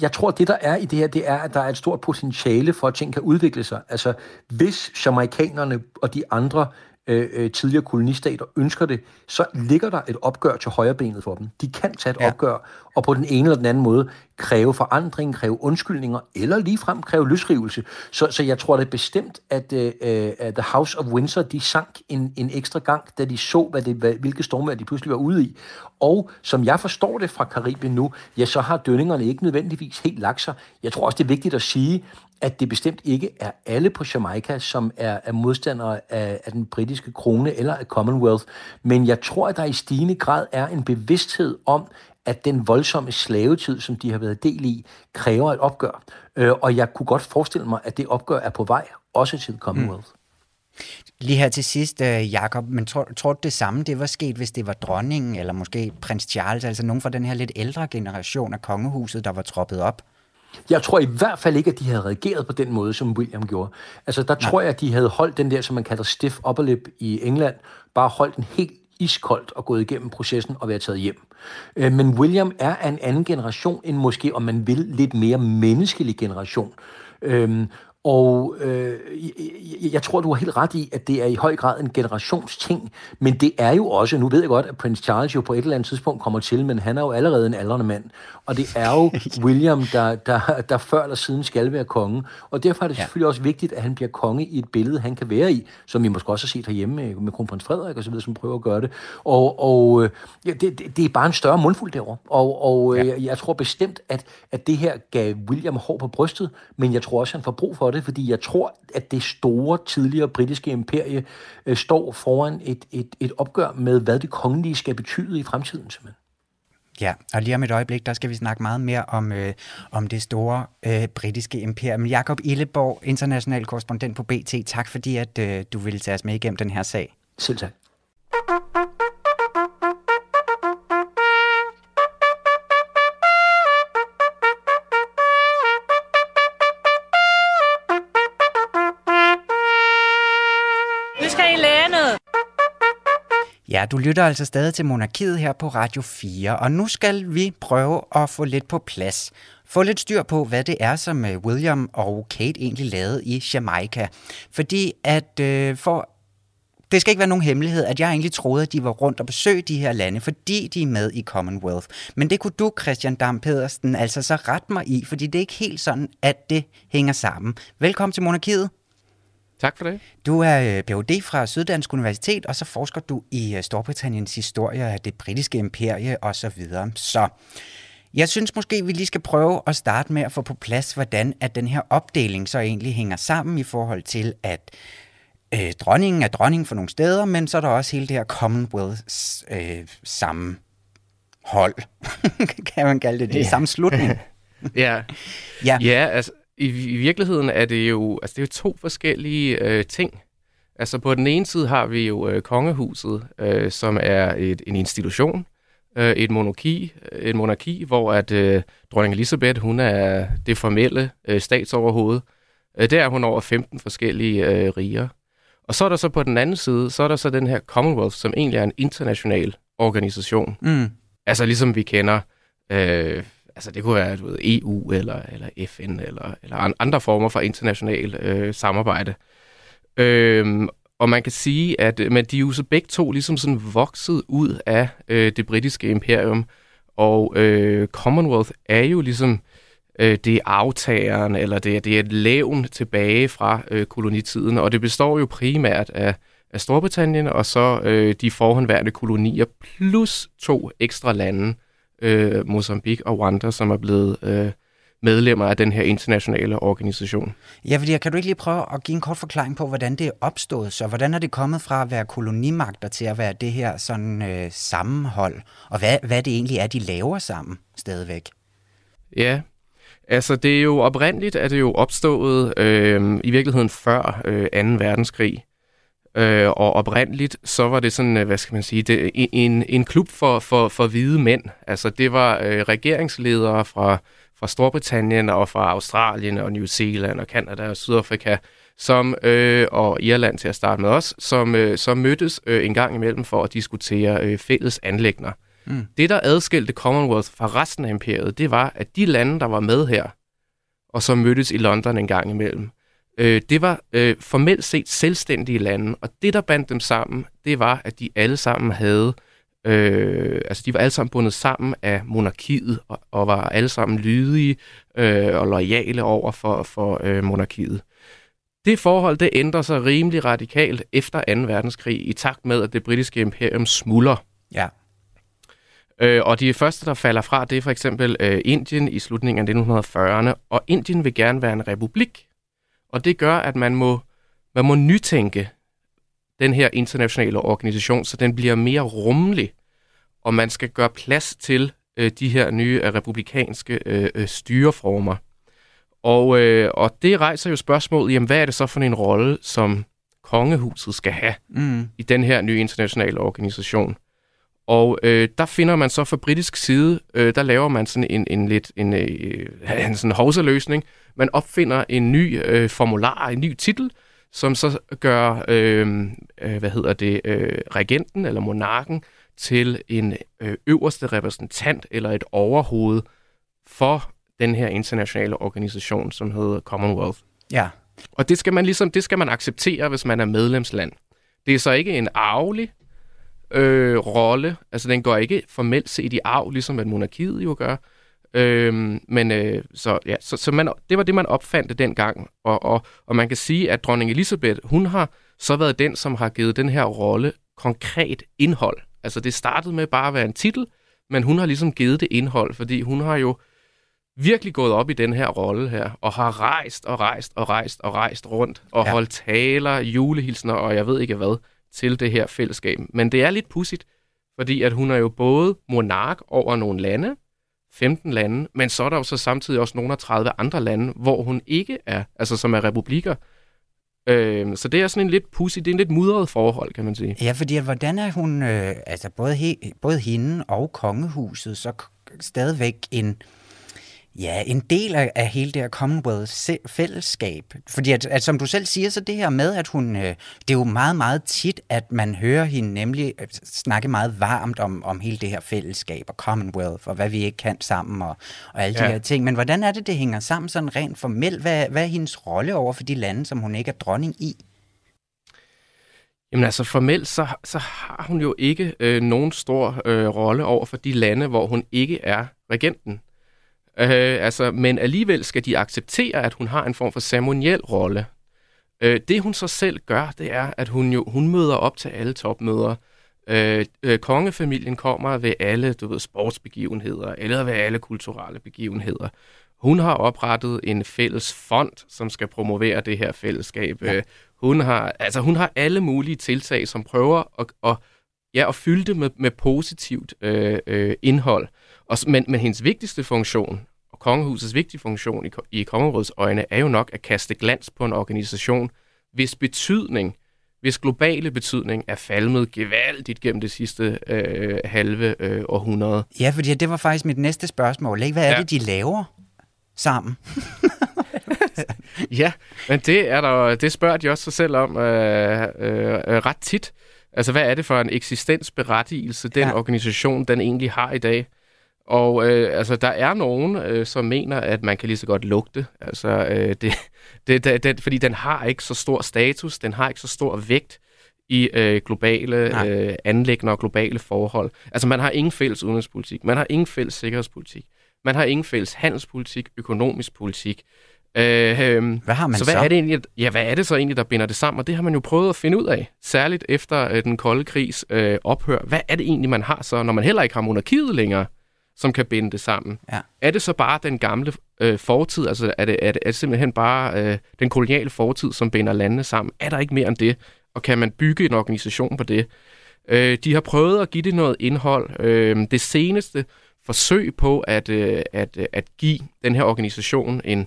jeg tror, det, der er i det her, det er, at der er et stort potentiale for, at ting kan udvikle sig. Altså, hvis jamaikanerne og de andre Øh, øh, tidligere kolonistater ønsker det, så ligger der et opgør til højrebenet for dem. De kan tage et ja. opgør, og på den ene eller den anden måde kræve forandring, kræve undskyldninger, eller ligefrem kræve løsrivelse. Så, så jeg tror det er bestemt, at uh, uh, The House of Windsor, de sank en, en ekstra gang, da de så, hvad det, hvad, hvilke stormvejr de pludselig var ude i. Og som jeg forstår det fra Karibien nu, ja, så har dønningerne ikke nødvendigvis helt lagt sig. Jeg tror også, det er vigtigt at sige, at det bestemt ikke er alle på Jamaica, som er, er modstandere af, af den britiske krone eller af Commonwealth. Men jeg tror, at der i stigende grad er en bevidsthed om, at den voldsomme slavetid, som de har været del i, kræver et opgør. Øh, og jeg kunne godt forestille mig, at det opgør er på vej, også til Commonwealth. Mm. Lige her til sidst, øh, Jakob, men tror, tror du det samme, det var sket, hvis det var dronningen, eller måske prins Charles, altså nogen fra den her lidt ældre generation af kongehuset, der var troppet op? Jeg tror i hvert fald ikke, at de havde reageret på den måde, som William gjorde. Altså, der Nej. tror jeg, at de havde holdt den der, som man kalder stiff upper lip i England, bare holdt den helt iskoldt og gået igennem processen og været taget hjem. Øh, men William er af en anden generation end måske, om man vil, lidt mere menneskelig generation. Øhm, og øh, jeg, jeg tror, du har helt ret i, at det er i høj grad en generationsting, men det er jo også, nu ved jeg godt, at Prince Charles jo på et eller andet tidspunkt kommer til, men han er jo allerede en aldrende mand, og det er jo William, der, der, der før eller siden skal være konge, og derfor er det selvfølgelig ja. også vigtigt, at han bliver konge i et billede, han kan være i, som vi måske også har set herhjemme med, med kronprins Frederik og så videre, som prøver at gøre det, og, og ja, det, det, det er bare en større mundfuld derovre, og, og ja. jeg, jeg tror bestemt, at, at det her gav William hår på brystet, men jeg tror også, han får brug for det, fordi jeg tror, at det store tidligere britiske imperie øh, står foran et, et, et opgør med, hvad det kongelige skal betyde i fremtiden simpelthen. Ja, og lige om et øjeblik, der skal vi snakke meget mere om, øh, om det store øh, britiske imperium. Jakob Illeborg, international korrespondent på BT, tak fordi at øh, du ville tage os med igennem den her sag. Selv tak. Ja, du lytter altså stadig til Monarkiet her på Radio 4, og nu skal vi prøve at få lidt på plads. Få lidt styr på, hvad det er, som øh, William og Kate egentlig lavede i Jamaica. Fordi at øh, for det skal ikke være nogen hemmelighed, at jeg egentlig troede, at de var rundt og besøgte de her lande, fordi de er med i Commonwealth. Men det kunne du, Christian Dam Pedersen, altså så ret mig i, fordi det er ikke helt sådan, at det hænger sammen. Velkommen til Monarkiet. Tak for det. Du er øh, Ph.D. fra Syddansk Universitet, og så forsker du i øh, Storbritanniens historie af det britiske imperie osv. Så, videre. så jeg synes måske, vi lige skal prøve at starte med at få på plads, hvordan at den her opdeling så egentlig hænger sammen i forhold til, at øh, dronningen er dronning for nogle steder, men så er der også hele det her Commonwealth øh, sammenhold, kan man kalde det, det yeah. sammenslutning. ja. ja, ja altså, i, i virkeligheden er det jo, altså, det er jo to forskellige øh, ting. Altså på den ene side har vi jo øh, kongehuset, øh, som er et, en institution, øh, et monarki, et monarki, hvor at øh, dronning Elizabeth, hun er det formelle øh, statsoverhoved. Øh, der er hun over 15 forskellige øh, riger. Og så er der så på den anden side, så er der så den her Commonwealth, som egentlig er en international organisation. Mm. Altså ligesom vi kender, øh, altså det kunne være du ved, EU eller, eller FN eller, eller andre former for international øh, samarbejde. Øh, og man kan sige, at øh, men de er jo så begge to ligesom sådan vokset ud af øh, det britiske imperium, og øh, Commonwealth er jo ligesom øh, det er aftageren, eller det, det er et levn tilbage fra øh, kolonitiden, og det består jo primært af, af Storbritannien, og så øh, de forhåndværende kolonier, plus to ekstra lande, øh, Mozambique og Rwanda, som er blevet øh, medlemmer af den her internationale organisation. Ja, fordi kan du ikke lige prøve at give en kort forklaring på, hvordan det er opstået? Så hvordan er det kommet fra at være kolonimagter til at være det her sådan øh, sammenhold? Og hvad, hvad det egentlig er, de laver sammen stadigvæk? Ja, Altså, det er jo oprindeligt, at det jo opstået øh, i virkeligheden før øh, 2. verdenskrig. Øh, og oprindeligt, så var det sådan, øh, hvad skal man sige, det, en, en klub for, for, for hvide mænd. Altså, det var øh, regeringsledere fra, fra Storbritannien og fra Australien og New Zealand og Canada og Sydafrika, som, øh, og Irland til at starte med os, som, øh, som mødtes øh, en gang imellem for at diskutere øh, fælles anlægner. Mm. Det, der adskilte Commonwealth fra resten af imperiet, det var, at de lande, der var med her, og som mødtes i London en gang imellem, øh, det var øh, formelt set selvstændige lande, og det, der bandt dem sammen, det var, at de alle sammen havde, øh, altså de var alle sammen bundet sammen af monarkiet, og, og var alle sammen lydige øh, og lojale over for, for øh, monarkiet. Det forhold, det ændrer sig rimelig radikalt efter 2. verdenskrig, i takt med, at det britiske imperium smuldrer. Ja. Øh, og de første, der falder fra, det er for eksempel øh, Indien i slutningen af 1940'erne, og Indien vil gerne være en republik. Og det gør, at man må, man må nytænke den her internationale organisation, så den bliver mere rummelig, og man skal gøre plads til øh, de her nye øh, republikanske øh, øh, styreformer. Og, øh, og det rejser jo spørgsmålet, jamen hvad er det så for en rolle, som kongehuset skal have mm. i den her nye internationale organisation? Og øh, der finder man så fra britisk side, øh, der laver man sådan en, en lidt en, øh, en sådan hovsaløsning. Man opfinder en ny øh, formular, en ny titel, som så gør, øh, øh, hvad hedder det, øh, regenten eller monarken til en øh, øverste repræsentant eller et overhoved for den her internationale organisation, som hedder Commonwealth. Ja. Og det skal man ligesom, det skal man acceptere, hvis man er medlemsland. Det er så ikke en arvelig øh, rolle. Altså, den går ikke formelt set i arv, ligesom at monarkiet jo gør. Øh, men øh, så, ja, så, så man, det var det, man opfandt dengang. Og, og, og man kan sige, at dronning Elisabeth, hun har så været den, som har givet den her rolle konkret indhold. Altså, det startede med bare at være en titel, men hun har ligesom givet det indhold, fordi hun har jo virkelig gået op i den her rolle her, og har rejst og rejst og rejst og rejst rundt, og ja. holdt taler, julehilsner og jeg ved ikke hvad til det her fællesskab. Men det er lidt pudsigt, fordi at hun er jo både monark over nogle lande, 15 lande, men så er der jo så samtidig også nogle af 30 andre lande, hvor hun ikke er, altså som er republikker. Øh, så det er sådan en lidt pussy, det er en lidt mudret forhold, kan man sige. Ja, fordi at, hvordan er hun, øh, altså både, he, både hende og kongehuset, så stadigvæk en, Ja, en del af, af hele det her Commonwealth-fællesskab. Fordi at, at, som du selv siger, så det her med, at hun... Øh, det er jo meget, meget tit, at man hører hende nemlig øh, snakke meget varmt om, om hele det her fællesskab og Commonwealth, og hvad vi ikke kan sammen, og, og alle ja. de her ting. Men hvordan er det, det hænger sammen sådan rent formelt? Hvad, hvad er hendes rolle over for de lande, som hun ikke er dronning i? Jamen altså formelt, så, så har hun jo ikke øh, nogen stor øh, rolle over for de lande, hvor hun ikke er regenten. Øh, altså, men alligevel skal de acceptere, at hun har en form for ceremoniel rolle. Øh, det hun så selv gør, det er, at hun jo hun møder op til alle topmøder. Øh, øh, kongefamilien kommer ved alle du ved, sportsbegivenheder, eller ved alle kulturelle begivenheder. Hun har oprettet en fælles fond, som skal promovere det her fællesskab. Ja. Øh, hun, har, altså, hun har alle mulige tiltag, som prøver at, at, ja, at fylde det med, med positivt øh, øh, indhold. Og, men, men hendes vigtigste funktion, og kongehusets vigtige funktion i, i kongerådets øjne, er jo nok at kaste glans på en organisation, hvis betydning, hvis globale betydning er falmet gevaldigt gennem det sidste øh, halve øh, århundrede. Ja, fordi det var faktisk mit næste spørgsmål. Hvad er ja. det, de laver sammen? ja, men det er der, det spørger de også sig selv om øh, øh, ret tit. Altså, hvad er det for en eksistensberettigelse, den ja. organisation, den egentlig har i dag? Og øh, altså, der er nogen, øh, som mener, at man kan lige så godt lugte. Altså, øh, det, det, det, det, fordi den har ikke så stor status, den har ikke så stor vægt i øh, globale øh, anlæggende og globale forhold. Altså, man har ingen fælles udenrigspolitik, man har ingen fælles sikkerhedspolitik, man har ingen fælles handelspolitik, økonomisk politik. Øh, øh, hvad har man så? Hvad så? Er det egentlig, ja, hvad er det så egentlig, der binder det sammen? Og det har man jo prøvet at finde ud af, særligt efter øh, den kolde krigs øh, ophør. Hvad er det egentlig, man har så, når man heller ikke har monarkiet længere? Som kan binde det sammen. Ja. Er det så bare den gamle øh, fortid, altså er det, er, det, er det simpelthen bare øh, den koloniale fortid, som binder landene sammen? Er der ikke mere end det? Og kan man bygge en organisation på det? Øh, de har prøvet at give det noget indhold. Øh, det seneste forsøg på at, øh, at, at give den her organisation en,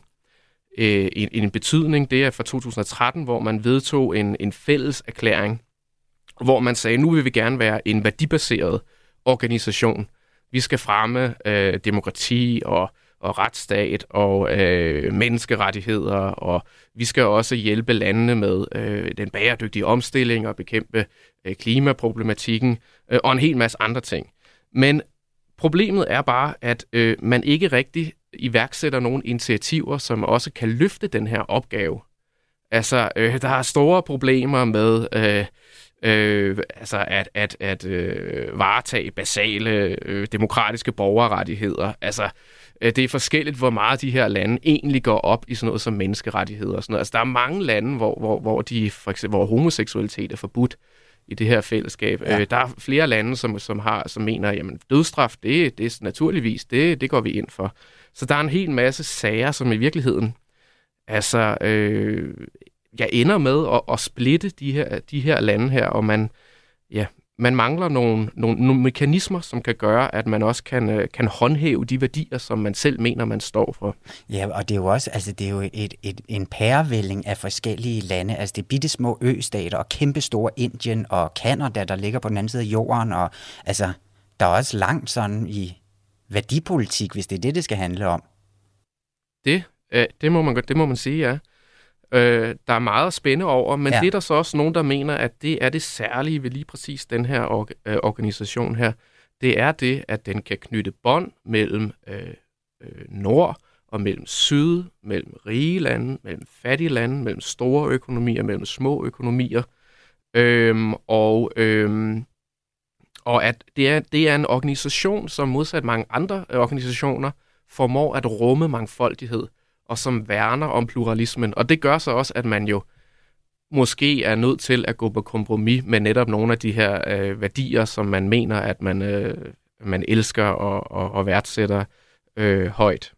øh, en, en betydning, det er fra 2013, hvor man vedtog en, en fælles erklæring, hvor man sagde, nu vil vi gerne være en værdibaseret organisation, vi skal fremme øh, demokrati og, og retsstat og øh, menneskerettigheder, og vi skal også hjælpe landene med øh, den bæredygtige omstilling og bekæmpe øh, klimaproblematikken øh, og en hel masse andre ting. Men problemet er bare, at øh, man ikke rigtig iværksætter nogle initiativer, som også kan løfte den her opgave. Altså, øh, der er store problemer med... Øh, øh, altså at, at, at øh, varetage basale øh, demokratiske borgerrettigheder. Altså, øh, det er forskelligt, hvor meget de her lande egentlig går op i sådan noget som menneskerettigheder og sådan noget. Altså, der er mange lande, hvor, hvor, hvor, de, for eksempel, hvor homoseksualitet er forbudt i det her fællesskab. Ja. Øh, der er flere lande, som, som, har, som mener, jamen dødstraf, det, det er naturligvis, det, det går vi ind for. Så der er en hel masse sager, som i virkeligheden altså øh, ja, ender med at, at splitte de her, de her lande her, og man, ja, man mangler nogle, nogle, nogle mekanismer, som kan gøre, at man også kan, øh, kan håndhæve de værdier, som man selv mener, man står for. Ja, og det er jo også altså, det er jo et, et, en pærevælling af forskellige lande. Altså det er bitte små østater og kæmpestore Indien og Kanada, der ligger på den anden side af jorden. Og altså, der er også langt sådan i værdipolitik, hvis det er det, det skal handle om. Det, øh, det, må, man, det må man sige, ja øh, der er meget spænde over, men ja. det er der så også nogen, der mener, at det er det særlige ved lige præcis den her org- øh, organisation her. Det er det, at den kan knytte bånd mellem øh, øh, nord og mellem syd, mellem rige lande, mellem fattige lande, mellem store økonomier, mellem små økonomier. Øhm, og, øhm, og at det er, det er en organisation, som modsat mange andre organisationer, formår at rumme mangfoldighed og som værner om pluralismen. Og det gør så også, at man jo måske er nødt til at gå på kompromis med netop nogle af de her øh, værdier, som man mener, at man, øh, man elsker og, og, og værdsætter øh, højt.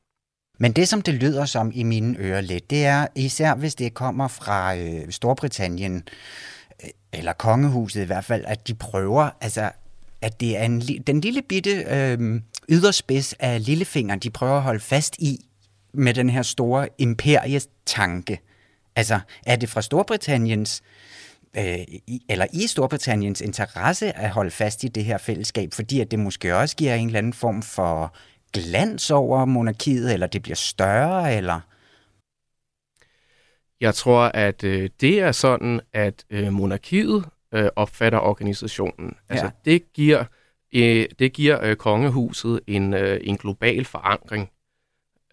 Men det, som det lyder som i mine ører lidt, det er især, hvis det kommer fra øh, Storbritannien, øh, eller kongehuset i hvert fald, at de prøver, altså, at det er en, den lille bitte øh, yderspids af lillefingeren, de prøver at holde fast i, med den her store imperietanke. Altså, er det fra Storbritanniens øh, eller i Storbritanniens interesse at holde fast i det her fællesskab, fordi at det måske også giver en eller anden form for glans over monarkiet, eller det bliver større, eller... Jeg tror, at øh, det er sådan, at øh, monarkiet øh, opfatter organisationen. Ja. Altså, det giver, øh, det giver øh, kongehuset en, øh, en global forankring.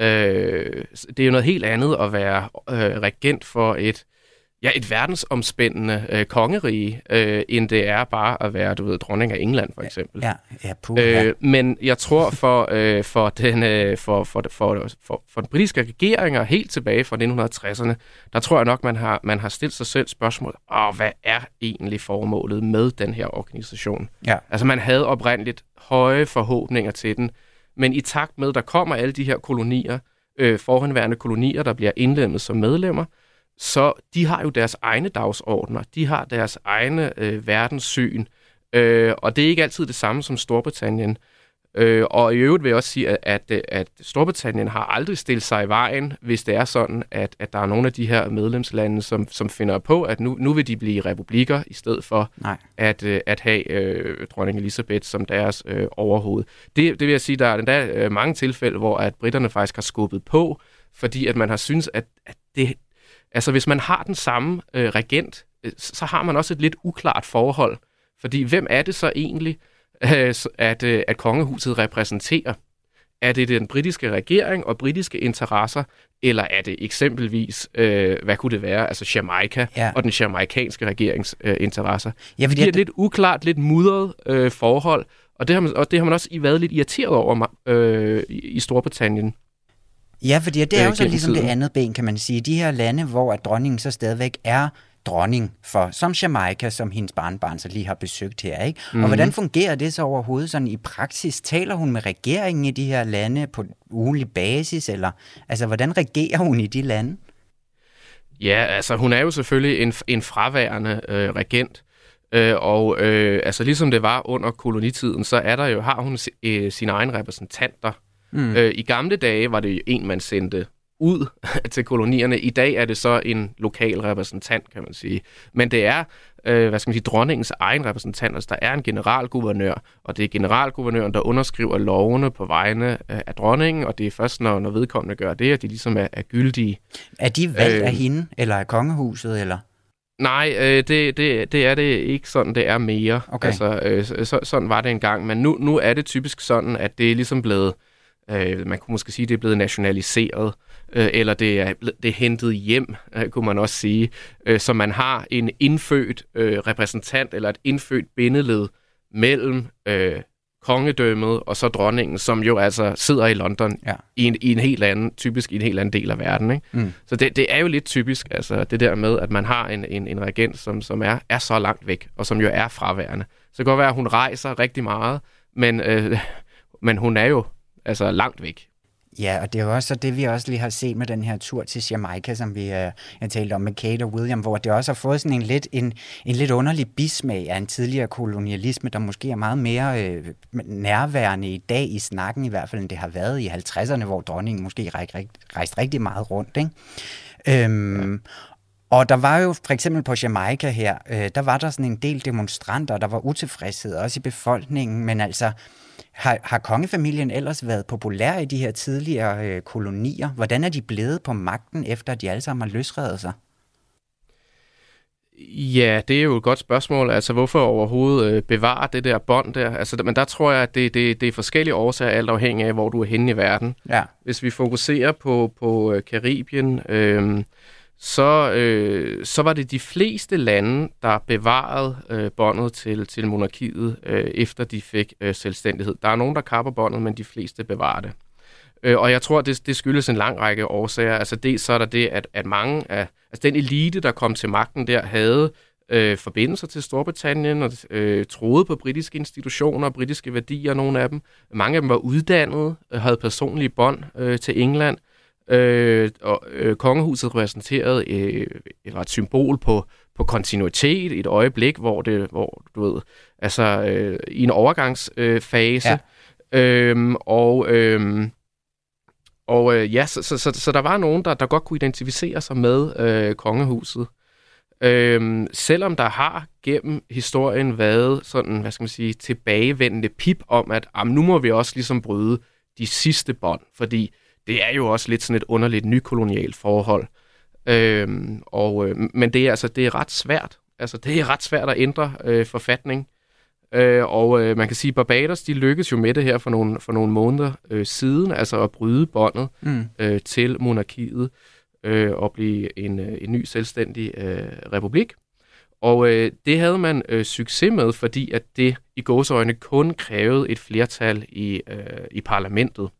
Øh, det er jo noget helt andet at være øh, regent for et ja, et verdensomspændende øh, kongerige, øh, end det er bare at være, du ved, dronning af England, for eksempel. Ja, ja, puh, ja. Øh, men jeg tror, for, øh, for, den, øh, for, for, for, for, for den britiske regeringer helt tilbage fra 1960'erne, der tror jeg nok, man har, man har stillet sig selv spørgsmål, Åh, hvad er egentlig formålet med den her organisation? Ja. Altså, man havde oprindeligt høje forhåbninger til den, men i takt med, der kommer alle de her kolonier, øh, forhenværende kolonier, der bliver indlemmet som medlemmer, så de har jo deres egne dagsordner, de har deres egne øh, verdenssyn, øh, og det er ikke altid det samme som Storbritannien. Øh, og i øvrigt vil jeg også sige, at, at, at Storbritannien har aldrig stillet sig i vejen, hvis det er sådan, at, at der er nogle af de her medlemslande, som, som finder på, at nu, nu vil de blive republikker, i stedet for Nej. at, øh, at have øh, dronning Elizabeth som deres øh, overhoved. Det, det vil jeg sige, der er endda øh, mange tilfælde, hvor at britterne faktisk har skubbet på, fordi at man har synes, at, at det, Altså, hvis man har den samme øh, regent, øh, så har man også et lidt uklart forhold. Fordi hvem er det så egentlig, øh, at, øh, at kongehuset repræsenterer? Er det den britiske regering og britiske interesser, eller er det eksempelvis, øh, hvad kunne det være, altså Jamaica ja. og den jamaikanske regerings øh, interesser? Ja, fordi det er et lidt uklart, lidt mudret øh, forhold, og det, har man, og det har man også været lidt irriteret over øh, i, i Storbritannien. Ja, fordi det er jo så ligesom tiden. det andet ben, kan man sige. De her lande, hvor at dronningen så stadigvæk er dronning for, som Jamaica, som hendes barnbarn så lige har besøgt her. Ikke? Mm. Og mhm. hvordan fungerer det så overhovedet sådan i praksis? Taler hun med regeringen i de her lande på ugenlig basis, eller altså hvordan regerer hun i de lande? Ja, altså hun er jo selvfølgelig en, en fraværende øh, regent, øh, og øh, altså ligesom det var under kolonitiden, så er der jo har hun øh, sine egne repræsentanter Mm. Øh, I gamle dage var det en, man sendte ud til kolonierne. I dag er det så en lokal repræsentant, kan man sige. Men det er, øh, hvad skal man sige, dronningens egen repræsentant. Altså, der er en generalguvernør, og det er generalguvernøren, der underskriver lovene på vegne øh, af dronningen, og det er først, når, når vedkommende gør det, at de ligesom er, er gyldige. Er de valgt øh, af hende, eller af kongehuset, eller? Nej, øh, det, det, det er det ikke sådan, det er mere. Okay. Altså, øh, så, sådan var det engang, men nu, nu er det typisk sådan, at det er ligesom blevet Øh, man kunne måske sige, at det er blevet nationaliseret, øh, eller det er, det er hentet hjem, øh, kunne man også sige. Øh, så man har en indfødt øh, repræsentant, eller et indfødt bindeled mellem øh, kongedømmet og så dronningen, som jo altså sidder i London ja. i, en, i en helt anden, typisk i en helt anden del af verden. Ikke? Mm. Så det, det er jo lidt typisk, altså det der med, at man har en, en, en regent, som, som er, er så langt væk, og som jo er fraværende. Så det kan godt være, at hun rejser rigtig meget, men, øh, men hun er jo altså langt væk. Ja, og det er jo også det, vi også lige har set med den her tur til Jamaica, som vi uh, jeg talte om med Kate og William, hvor det også har fået sådan en lidt, en, en lidt underlig bismag af en tidligere kolonialisme, der måske er meget mere øh, nærværende i dag i snakken, i hvert fald end det har været i 50'erne, hvor dronningen måske rejste rejst rigtig meget rundt. Ikke? Øhm. Og der var jo for eksempel på Jamaica her, øh, der var der sådan en del demonstranter, der var utilfredshed også i befolkningen, men altså har, har kongefamilien ellers været populær i de her tidligere øh, kolonier? Hvordan er de blevet på magten, efter at de alle sammen har løsredet sig? Ja, det er jo et godt spørgsmål. Altså, hvorfor overhovedet øh, bevare det der bånd der? Altså, men der tror jeg, at det, det, det er forskellige årsager, alt afhængig af, hvor du er henne i verden. Ja. Hvis vi fokuserer på, på øh, Karibien, øh, så, øh, så var det de fleste lande, der bevarede øh, båndet til, til monarkiet, øh, efter de fik øh, selvstændighed. Der er nogen, der kapper båndet, men de fleste bevarer det. Øh, og jeg tror, det, det skyldes en lang række årsager. Altså dels så er der det, at, at mange af altså den elite, der kom til magten der, havde øh, forbindelser til Storbritannien og øh, troede på britiske institutioner og britiske værdier, nogle af dem. Mange af dem var uddannede, øh, havde personlige bånd øh, til England. Øh, og øh, kongehuset repræsenterede øh, et symbol på, på kontinuitet et øjeblik, hvor det, hvor du ved, altså øh, i en overgangsfase. Øh, ja. øhm, og øhm, og øh, ja, så, så, så, så der var nogen, der, der godt kunne identificere sig med øh, kongehuset. Øhm, selvom der har gennem historien været sådan, hvad skal man sige, tilbagevendende pip om, at am, nu må vi også ligesom bryde de sidste bånd, fordi det er jo også lidt sådan et underligt nykolonialt forhold. Øhm, og, øh, men det er altså det er ret svært. Altså det er ret svært at ændre øh, forfatning. Øh, og øh, man kan sige, at Barbados de lykkedes jo med det her for nogle, for nogle måneder øh, siden, altså at bryde båndet mm. øh, til monarkiet øh, og blive en, øh, en ny selvstændig øh, republik. Og øh, det havde man øh, succes med, fordi at det i gåsøjne kun krævede et flertal i, øh, i parlamentet.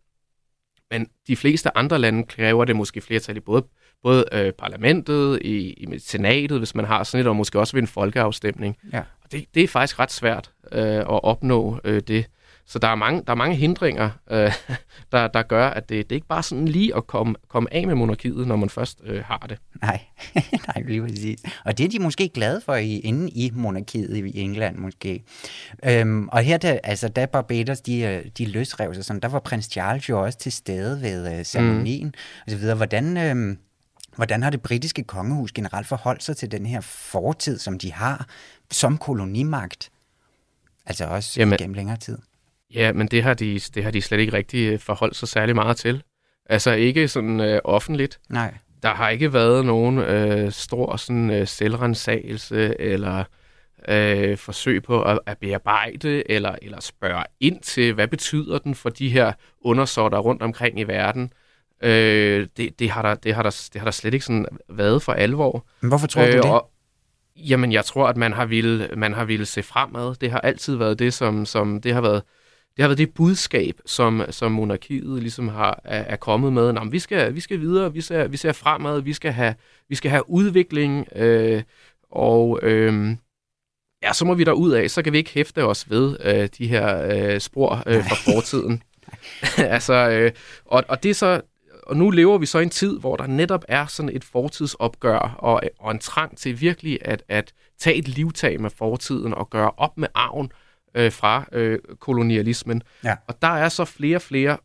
Men de fleste andre lande kræver det måske flertal i både, både øh, parlamentet, i, i senatet, hvis man har sådan et, og måske også ved en folkeafstemning. Ja. Og det, det er faktisk ret svært øh, at opnå øh, det. Så der er mange, der er mange hindringer, øh, der, der gør, at det, det er ikke bare sådan lige at komme, komme af med monarkiet, når man først øh, har det. Nej, nej, lige præcis. Og det er de måske glade for i, inde i monarkiet i England måske. Øhm, og her, der, altså, da Barbados, de, øh, de løsrev sig sådan, der var prins Charles jo også til stede ved øh, ceremonien, mm. og så videre. Hvordan... Øh, Hvordan har det britiske kongehus generelt forholdt sig til den her fortid, som de har som kolonimagt? Altså også Jamen, gennem længere tid. Ja, men det har, de, det har de slet ikke rigtig øh, forholdt sig særlig meget til. Altså ikke sådan øh, offentligt. Nej. Der har ikke været nogen øh, stor sådan, øh, selvrensagelse eller øh, forsøg på at, at bearbejde eller, eller spørge ind til, hvad betyder den for de her undersåtter rundt omkring i verden. Øh, det, det, har der, det, har der, det har der slet ikke sådan været for alvor. Men hvorfor tror øh, du det? Og, jamen, jeg tror, at man har ville, man har ville se fremad. Det har altid været det, som, som det har været det har været det budskab, som, som monarkiet ligesom har, er, er kommet med. Nå, vi, skal, vi skal videre, vi ser, vi ser fremad, vi skal have, vi skal have udvikling, øh, og øh, ja, så må vi der ud af, så kan vi ikke hæfte os ved øh, de her øh, spor øh, fra fortiden. altså, øh, og, og det er så, og nu lever vi så i en tid, hvor der netop er sådan et fortidsopgør og, og en trang til virkelig at, at tage et livtag med fortiden og gøre op med arven, øh, fra øh, kolonialismen. Ja. Og der er så flere og flere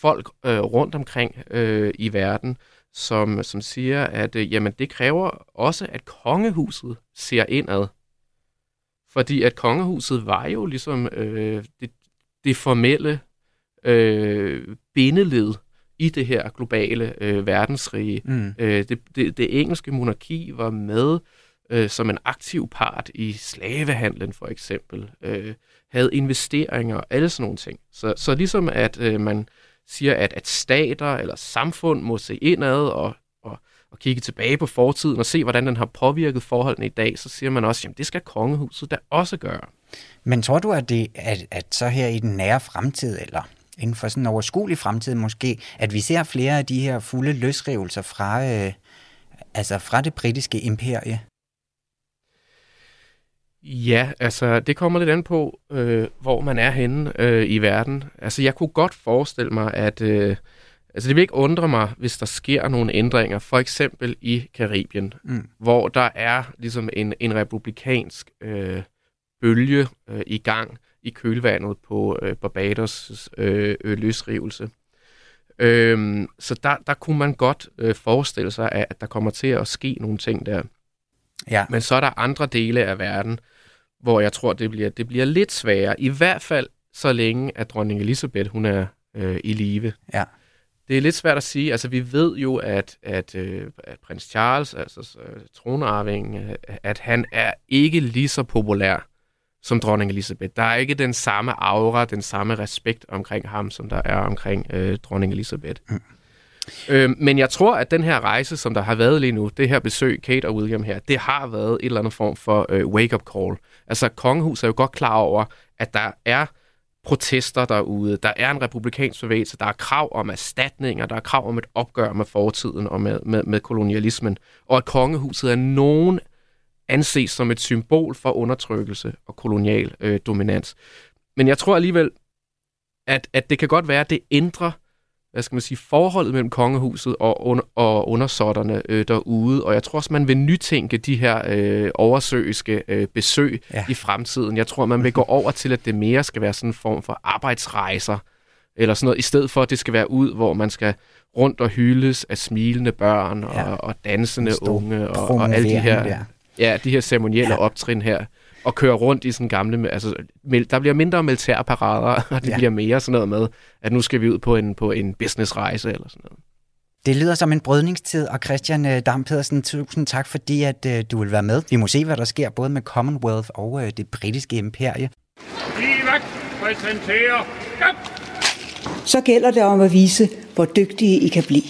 folk øh, rundt omkring øh, i verden, som, som siger, at øh, jamen, det kræver også, at kongehuset ser indad. Fordi at kongehuset var jo ligesom øh, det, det formelle øh, bindeled i det her globale øh, verdensrige. Mm. Øh, det, det, det engelske monarki var med øh, som en aktiv part i slavehandlen for eksempel, øh, havde investeringer og alle sådan nogle ting. Så, så ligesom at øh, man siger, at, at stater eller samfund må se indad og, og, og kigge tilbage på fortiden og se, hvordan den har påvirket forholdene i dag, så siger man også, at det skal kongehuset da også gøre. Men tror du, at, det, at, at så her i den nære fremtid, eller inden for sådan en overskuelig fremtid måske, at vi ser flere af de her fulde løsrivelser fra, øh, altså fra det britiske imperie? Ja, altså det kommer lidt an på, øh, hvor man er henne øh, i verden. Altså jeg kunne godt forestille mig, at øh, altså, det vil ikke undre mig, hvis der sker nogle ændringer, for eksempel i Karibien, mm. hvor der er ligesom en, en republikansk øh, bølge øh, i gang i kølvandet på øh, Barbados' øh, øh, løsrivelse. Øhm, så der, der kunne man godt øh, forestille sig, at der kommer til at ske nogle ting der. Ja. Men så er der andre dele af verden, hvor jeg tror, det bliver, det bliver lidt sværere. I hvert fald så længe, at dronning Elisabeth hun er øh, i live. Ja. Det er lidt svært at sige. Altså, vi ved jo, at, at, øh, at prins Charles, altså øh, tronarving, øh, at han er ikke lige så populær som dronning Elisabeth. Der er ikke den samme aura, den samme respekt omkring ham, som der er omkring øh, dronning Elisabeth. Mm. Øh, men jeg tror, at den her rejse, som der har været lige nu, det her besøg, Kate og William her, det har været et eller andet form for øh, wake-up call. Altså, kongehuset er jo godt klar over, at der er protester derude, der er en republikansk bevægelse, der er krav om erstatninger, der er krav om et opgør med fortiden og med, med, med kolonialismen, og at kongehuset er nogen anses som et symbol for undertrykkelse og kolonial øh, dominans. Men jeg tror alligevel, at, at det kan godt være, at det ændrer hvad skal man sige, forholdet mellem kongehuset og, under, og undersåtterne øh, derude. Og jeg tror også, man vil nytænke de her øh, oversøiske øh, besøg ja. i fremtiden. Jeg tror, man vil gå over til, at det mere skal være sådan en form for arbejdsrejser, eller sådan noget, i stedet for, at det skal være ud, hvor man skal rundt og hyldes af smilende børn og, ja. og dansende unge og, og alle de her, ja, de her ceremonielle ja. optrin her. Og køre rundt i sådan gamle... Altså, der bliver mindre militærparader, og det ja. bliver mere sådan noget med, at nu skal vi ud på en, på en businessrejse eller sådan noget. Det lyder som en brydningstid, og Christian øh, Dam Pedersen, tusind tak, fordi at, uh, du vil være med. Vi må se, hvad der sker både med Commonwealth og uh, det britiske imperie. Livet præsenterer. Så gælder det om at vise, hvor dygtige I kan blive.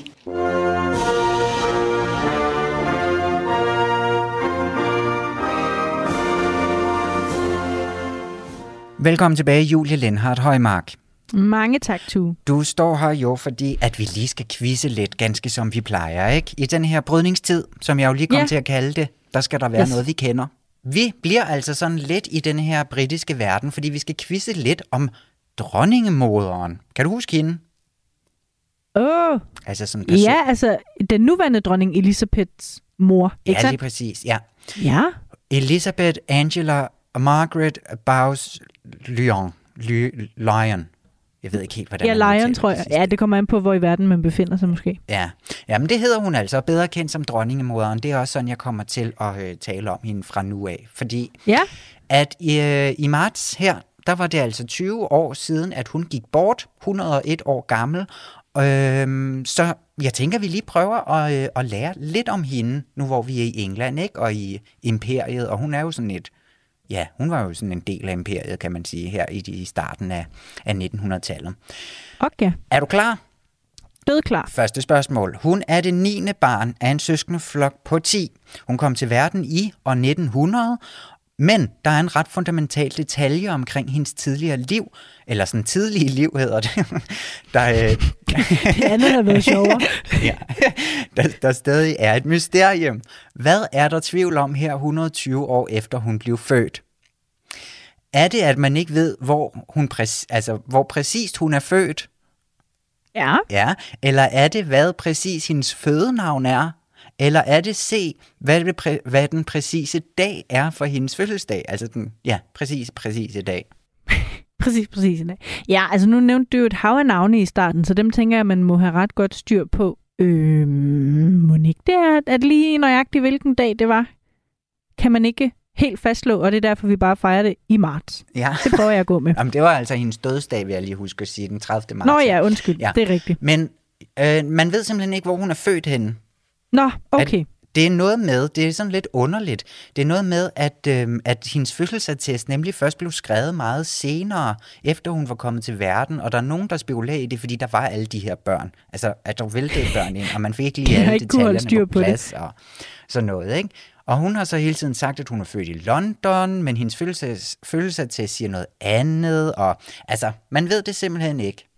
Velkommen tilbage, Julie Lindhardt Højmark. Mange tak, Tu. Du står her jo, fordi at vi lige skal quizze lidt, ganske som vi plejer, ikke? I den her brydningstid, som jeg jo lige kom ja. til at kalde det, der skal der være yes. noget, vi kender. Vi bliver altså sådan lidt i den her britiske verden, fordi vi skal quizze lidt om dronningemoderen. Kan du huske hende? Åh. Oh. Altså sådan person. Ja, altså den nuværende dronning Elisabeths mor, ikke Ja, lige præcis, ja. Ja. Elisabeth Angela Margaret Bowes Lyon. Lion. Jeg ved ikke helt, hvordan Ja, Lion, tror jeg. Ja, det kommer an på, hvor i verden man befinder sig måske. Ja, ja men det hedder hun altså, bedre kendt som dronningemoderen. Det er også sådan, jeg kommer til at øh, tale om hende fra nu af. Fordi ja. at i, øh, i marts her, der var det altså 20 år siden, at hun gik bort, 101 år gammel. Øhm, så jeg tænker, vi lige prøver at, øh, at lære lidt om hende, nu hvor vi er i England, ikke? Og i imperiet, og hun er jo sådan et ja, hun var jo sådan en del af imperiet, kan man sige, her i, i starten af, af 1900-tallet. Okay. Er du klar? Død klar. Første spørgsmål. Hun er det 9. barn af en søskende flok på 10. Hun kom til verden i år 1900, men der er en ret fundamental detalje omkring hendes tidligere liv, eller sådan tidlige liv hedder det. der, øh, det andet har været sjovere. ja, der, der stadig er et mysterium. Hvad er der tvivl om her 120 år efter hun blev født? Er det, at man ikke ved, hvor, hun præ- altså, hvor præcist hun er født? Ja. Ja, eller er det, hvad præcis hendes fødenavn er? Eller er det C, hvad, det præ- hvad den præcise dag er for hendes fødselsdag? Altså den, ja, præcis, præcise dag. præcis, præcis. Ja, altså nu nævnte du et hav af navne i starten, så dem tænker jeg, man må have ret godt styr på. Øh, ikke det er, at lige nøjagtigt hvilken dag det var? Kan man ikke helt fastslå, og det er derfor, vi bare fejrer det i marts. Ja. Det prøver jeg at gå med. Jamen, det var altså hendes dødsdag, vil jeg lige huske at sige, den 30. marts. Nå ja, undskyld, ja. det er rigtigt. Men øh, man ved simpelthen ikke, hvor hun er født henne. Nå, okay. At, det er noget med, det er sådan lidt underligt, det er noget med, at, øh, at hendes fødselsattest nemlig først blev skrevet meget senere, efter hun var kommet til verden, og der er nogen, der spekulerer i det, fordi der var alle de her børn. Altså, at der væltede børn ind, og man fik ikke lige alle ikke detaljerne på plads, på og sådan noget, ikke? Og hun har så hele tiden sagt, at hun er født i London, men hendes fødselsattest siger noget andet, og altså, man ved det simpelthen ikke.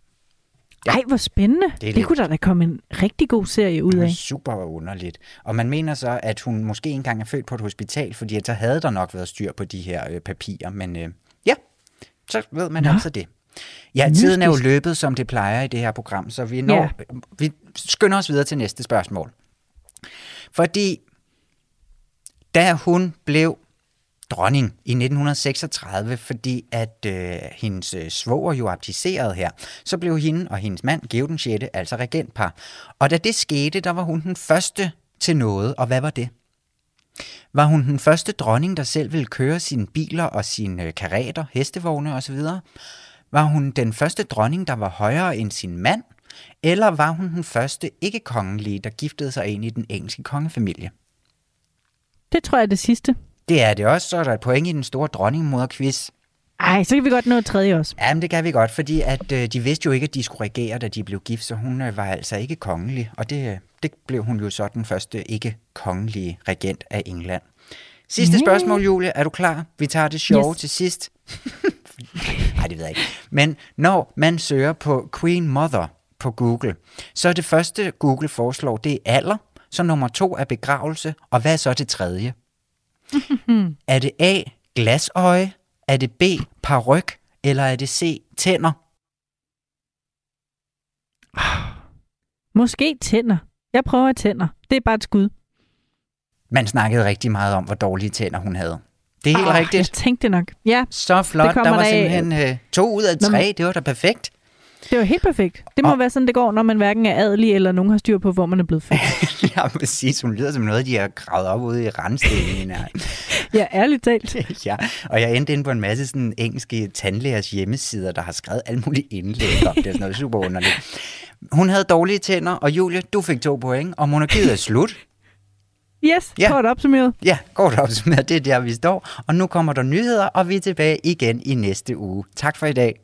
Ja. Ej, hvor spændende. Det, det lidt... kunne der da komme en rigtig god serie ud af. Super underligt. Og man mener så, at hun måske engang er født på et hospital, fordi så havde der nok været styr på de her øh, papirer. Men øh, ja, så ved man Nå. altså det. Ja, Mystisk. tiden er jo løbet, som det plejer i det her program, så vi, når, ja. vi skynder os videre til næste spørgsmål. Fordi da hun blev dronning i 1936, fordi at øh, hendes øh, svoger jo abdicerede her. Så blev hende og hendes mand, Georg den 6., altså regentpar. Og da det skete, der var hun den første til noget, og hvad var det? Var hun den første dronning, der selv ville køre sine biler og sine øh, karater, hestevogne osv.? Var hun den første dronning, der var højere end sin mand? Eller var hun den første ikke-kongelige, der giftede sig ind i den engelske kongefamilie? Det tror jeg er det sidste. Det er det også, så er der et point i den store dronningmoderquiz. Ej, så kan vi godt nå et tredje også. Jamen, det kan vi godt, fordi at, øh, de vidste jo ikke, at de skulle regere, da de blev gift, så hun øh, var altså ikke kongelig, og det, det blev hun jo så den første ikke-kongelige regent af England. Sidste yeah. spørgsmål, Julie. Er du klar? Vi tager det sjove yes. til sidst. Nej, det ved jeg ikke. Men når man søger på Queen Mother på Google, så er det første, Google foreslår, det er alder, så nummer to er begravelse, og hvad er så det tredje? er det A, glasøje? Er det B, paryk? Eller er det C, tænder? Måske tænder. Jeg prøver tænder. Det er bare et skud. Man snakkede rigtig meget om, hvor dårlige tænder hun havde. Det er helt oh, rigtigt. Jeg tænkte nok. Ja, Så flot. Der var simpelthen øh, to ud af tre. Det var da perfekt. Det var helt perfekt. Det må og... være sådan, det går, når man hverken er adelig, eller nogen har styr på, hvor man er blevet født. ja, præcis. Hun lyder som noget, de har gravet op ude i randstenen. Ja, ærligt talt. ja, og jeg endte inde på en masse sådan engelske tandlægers hjemmesider, der har skrevet alle mulige indlæg om det. Er sådan noget super underligt. Hun havde dårlige tænder, og Julie, du fik to point, og monarkiet er slut. Yes, ja. kort opsummeret. Ja, kort opsummeret. Det er der, vi står. Og nu kommer der nyheder, og vi er tilbage igen i næste uge. Tak for i dag.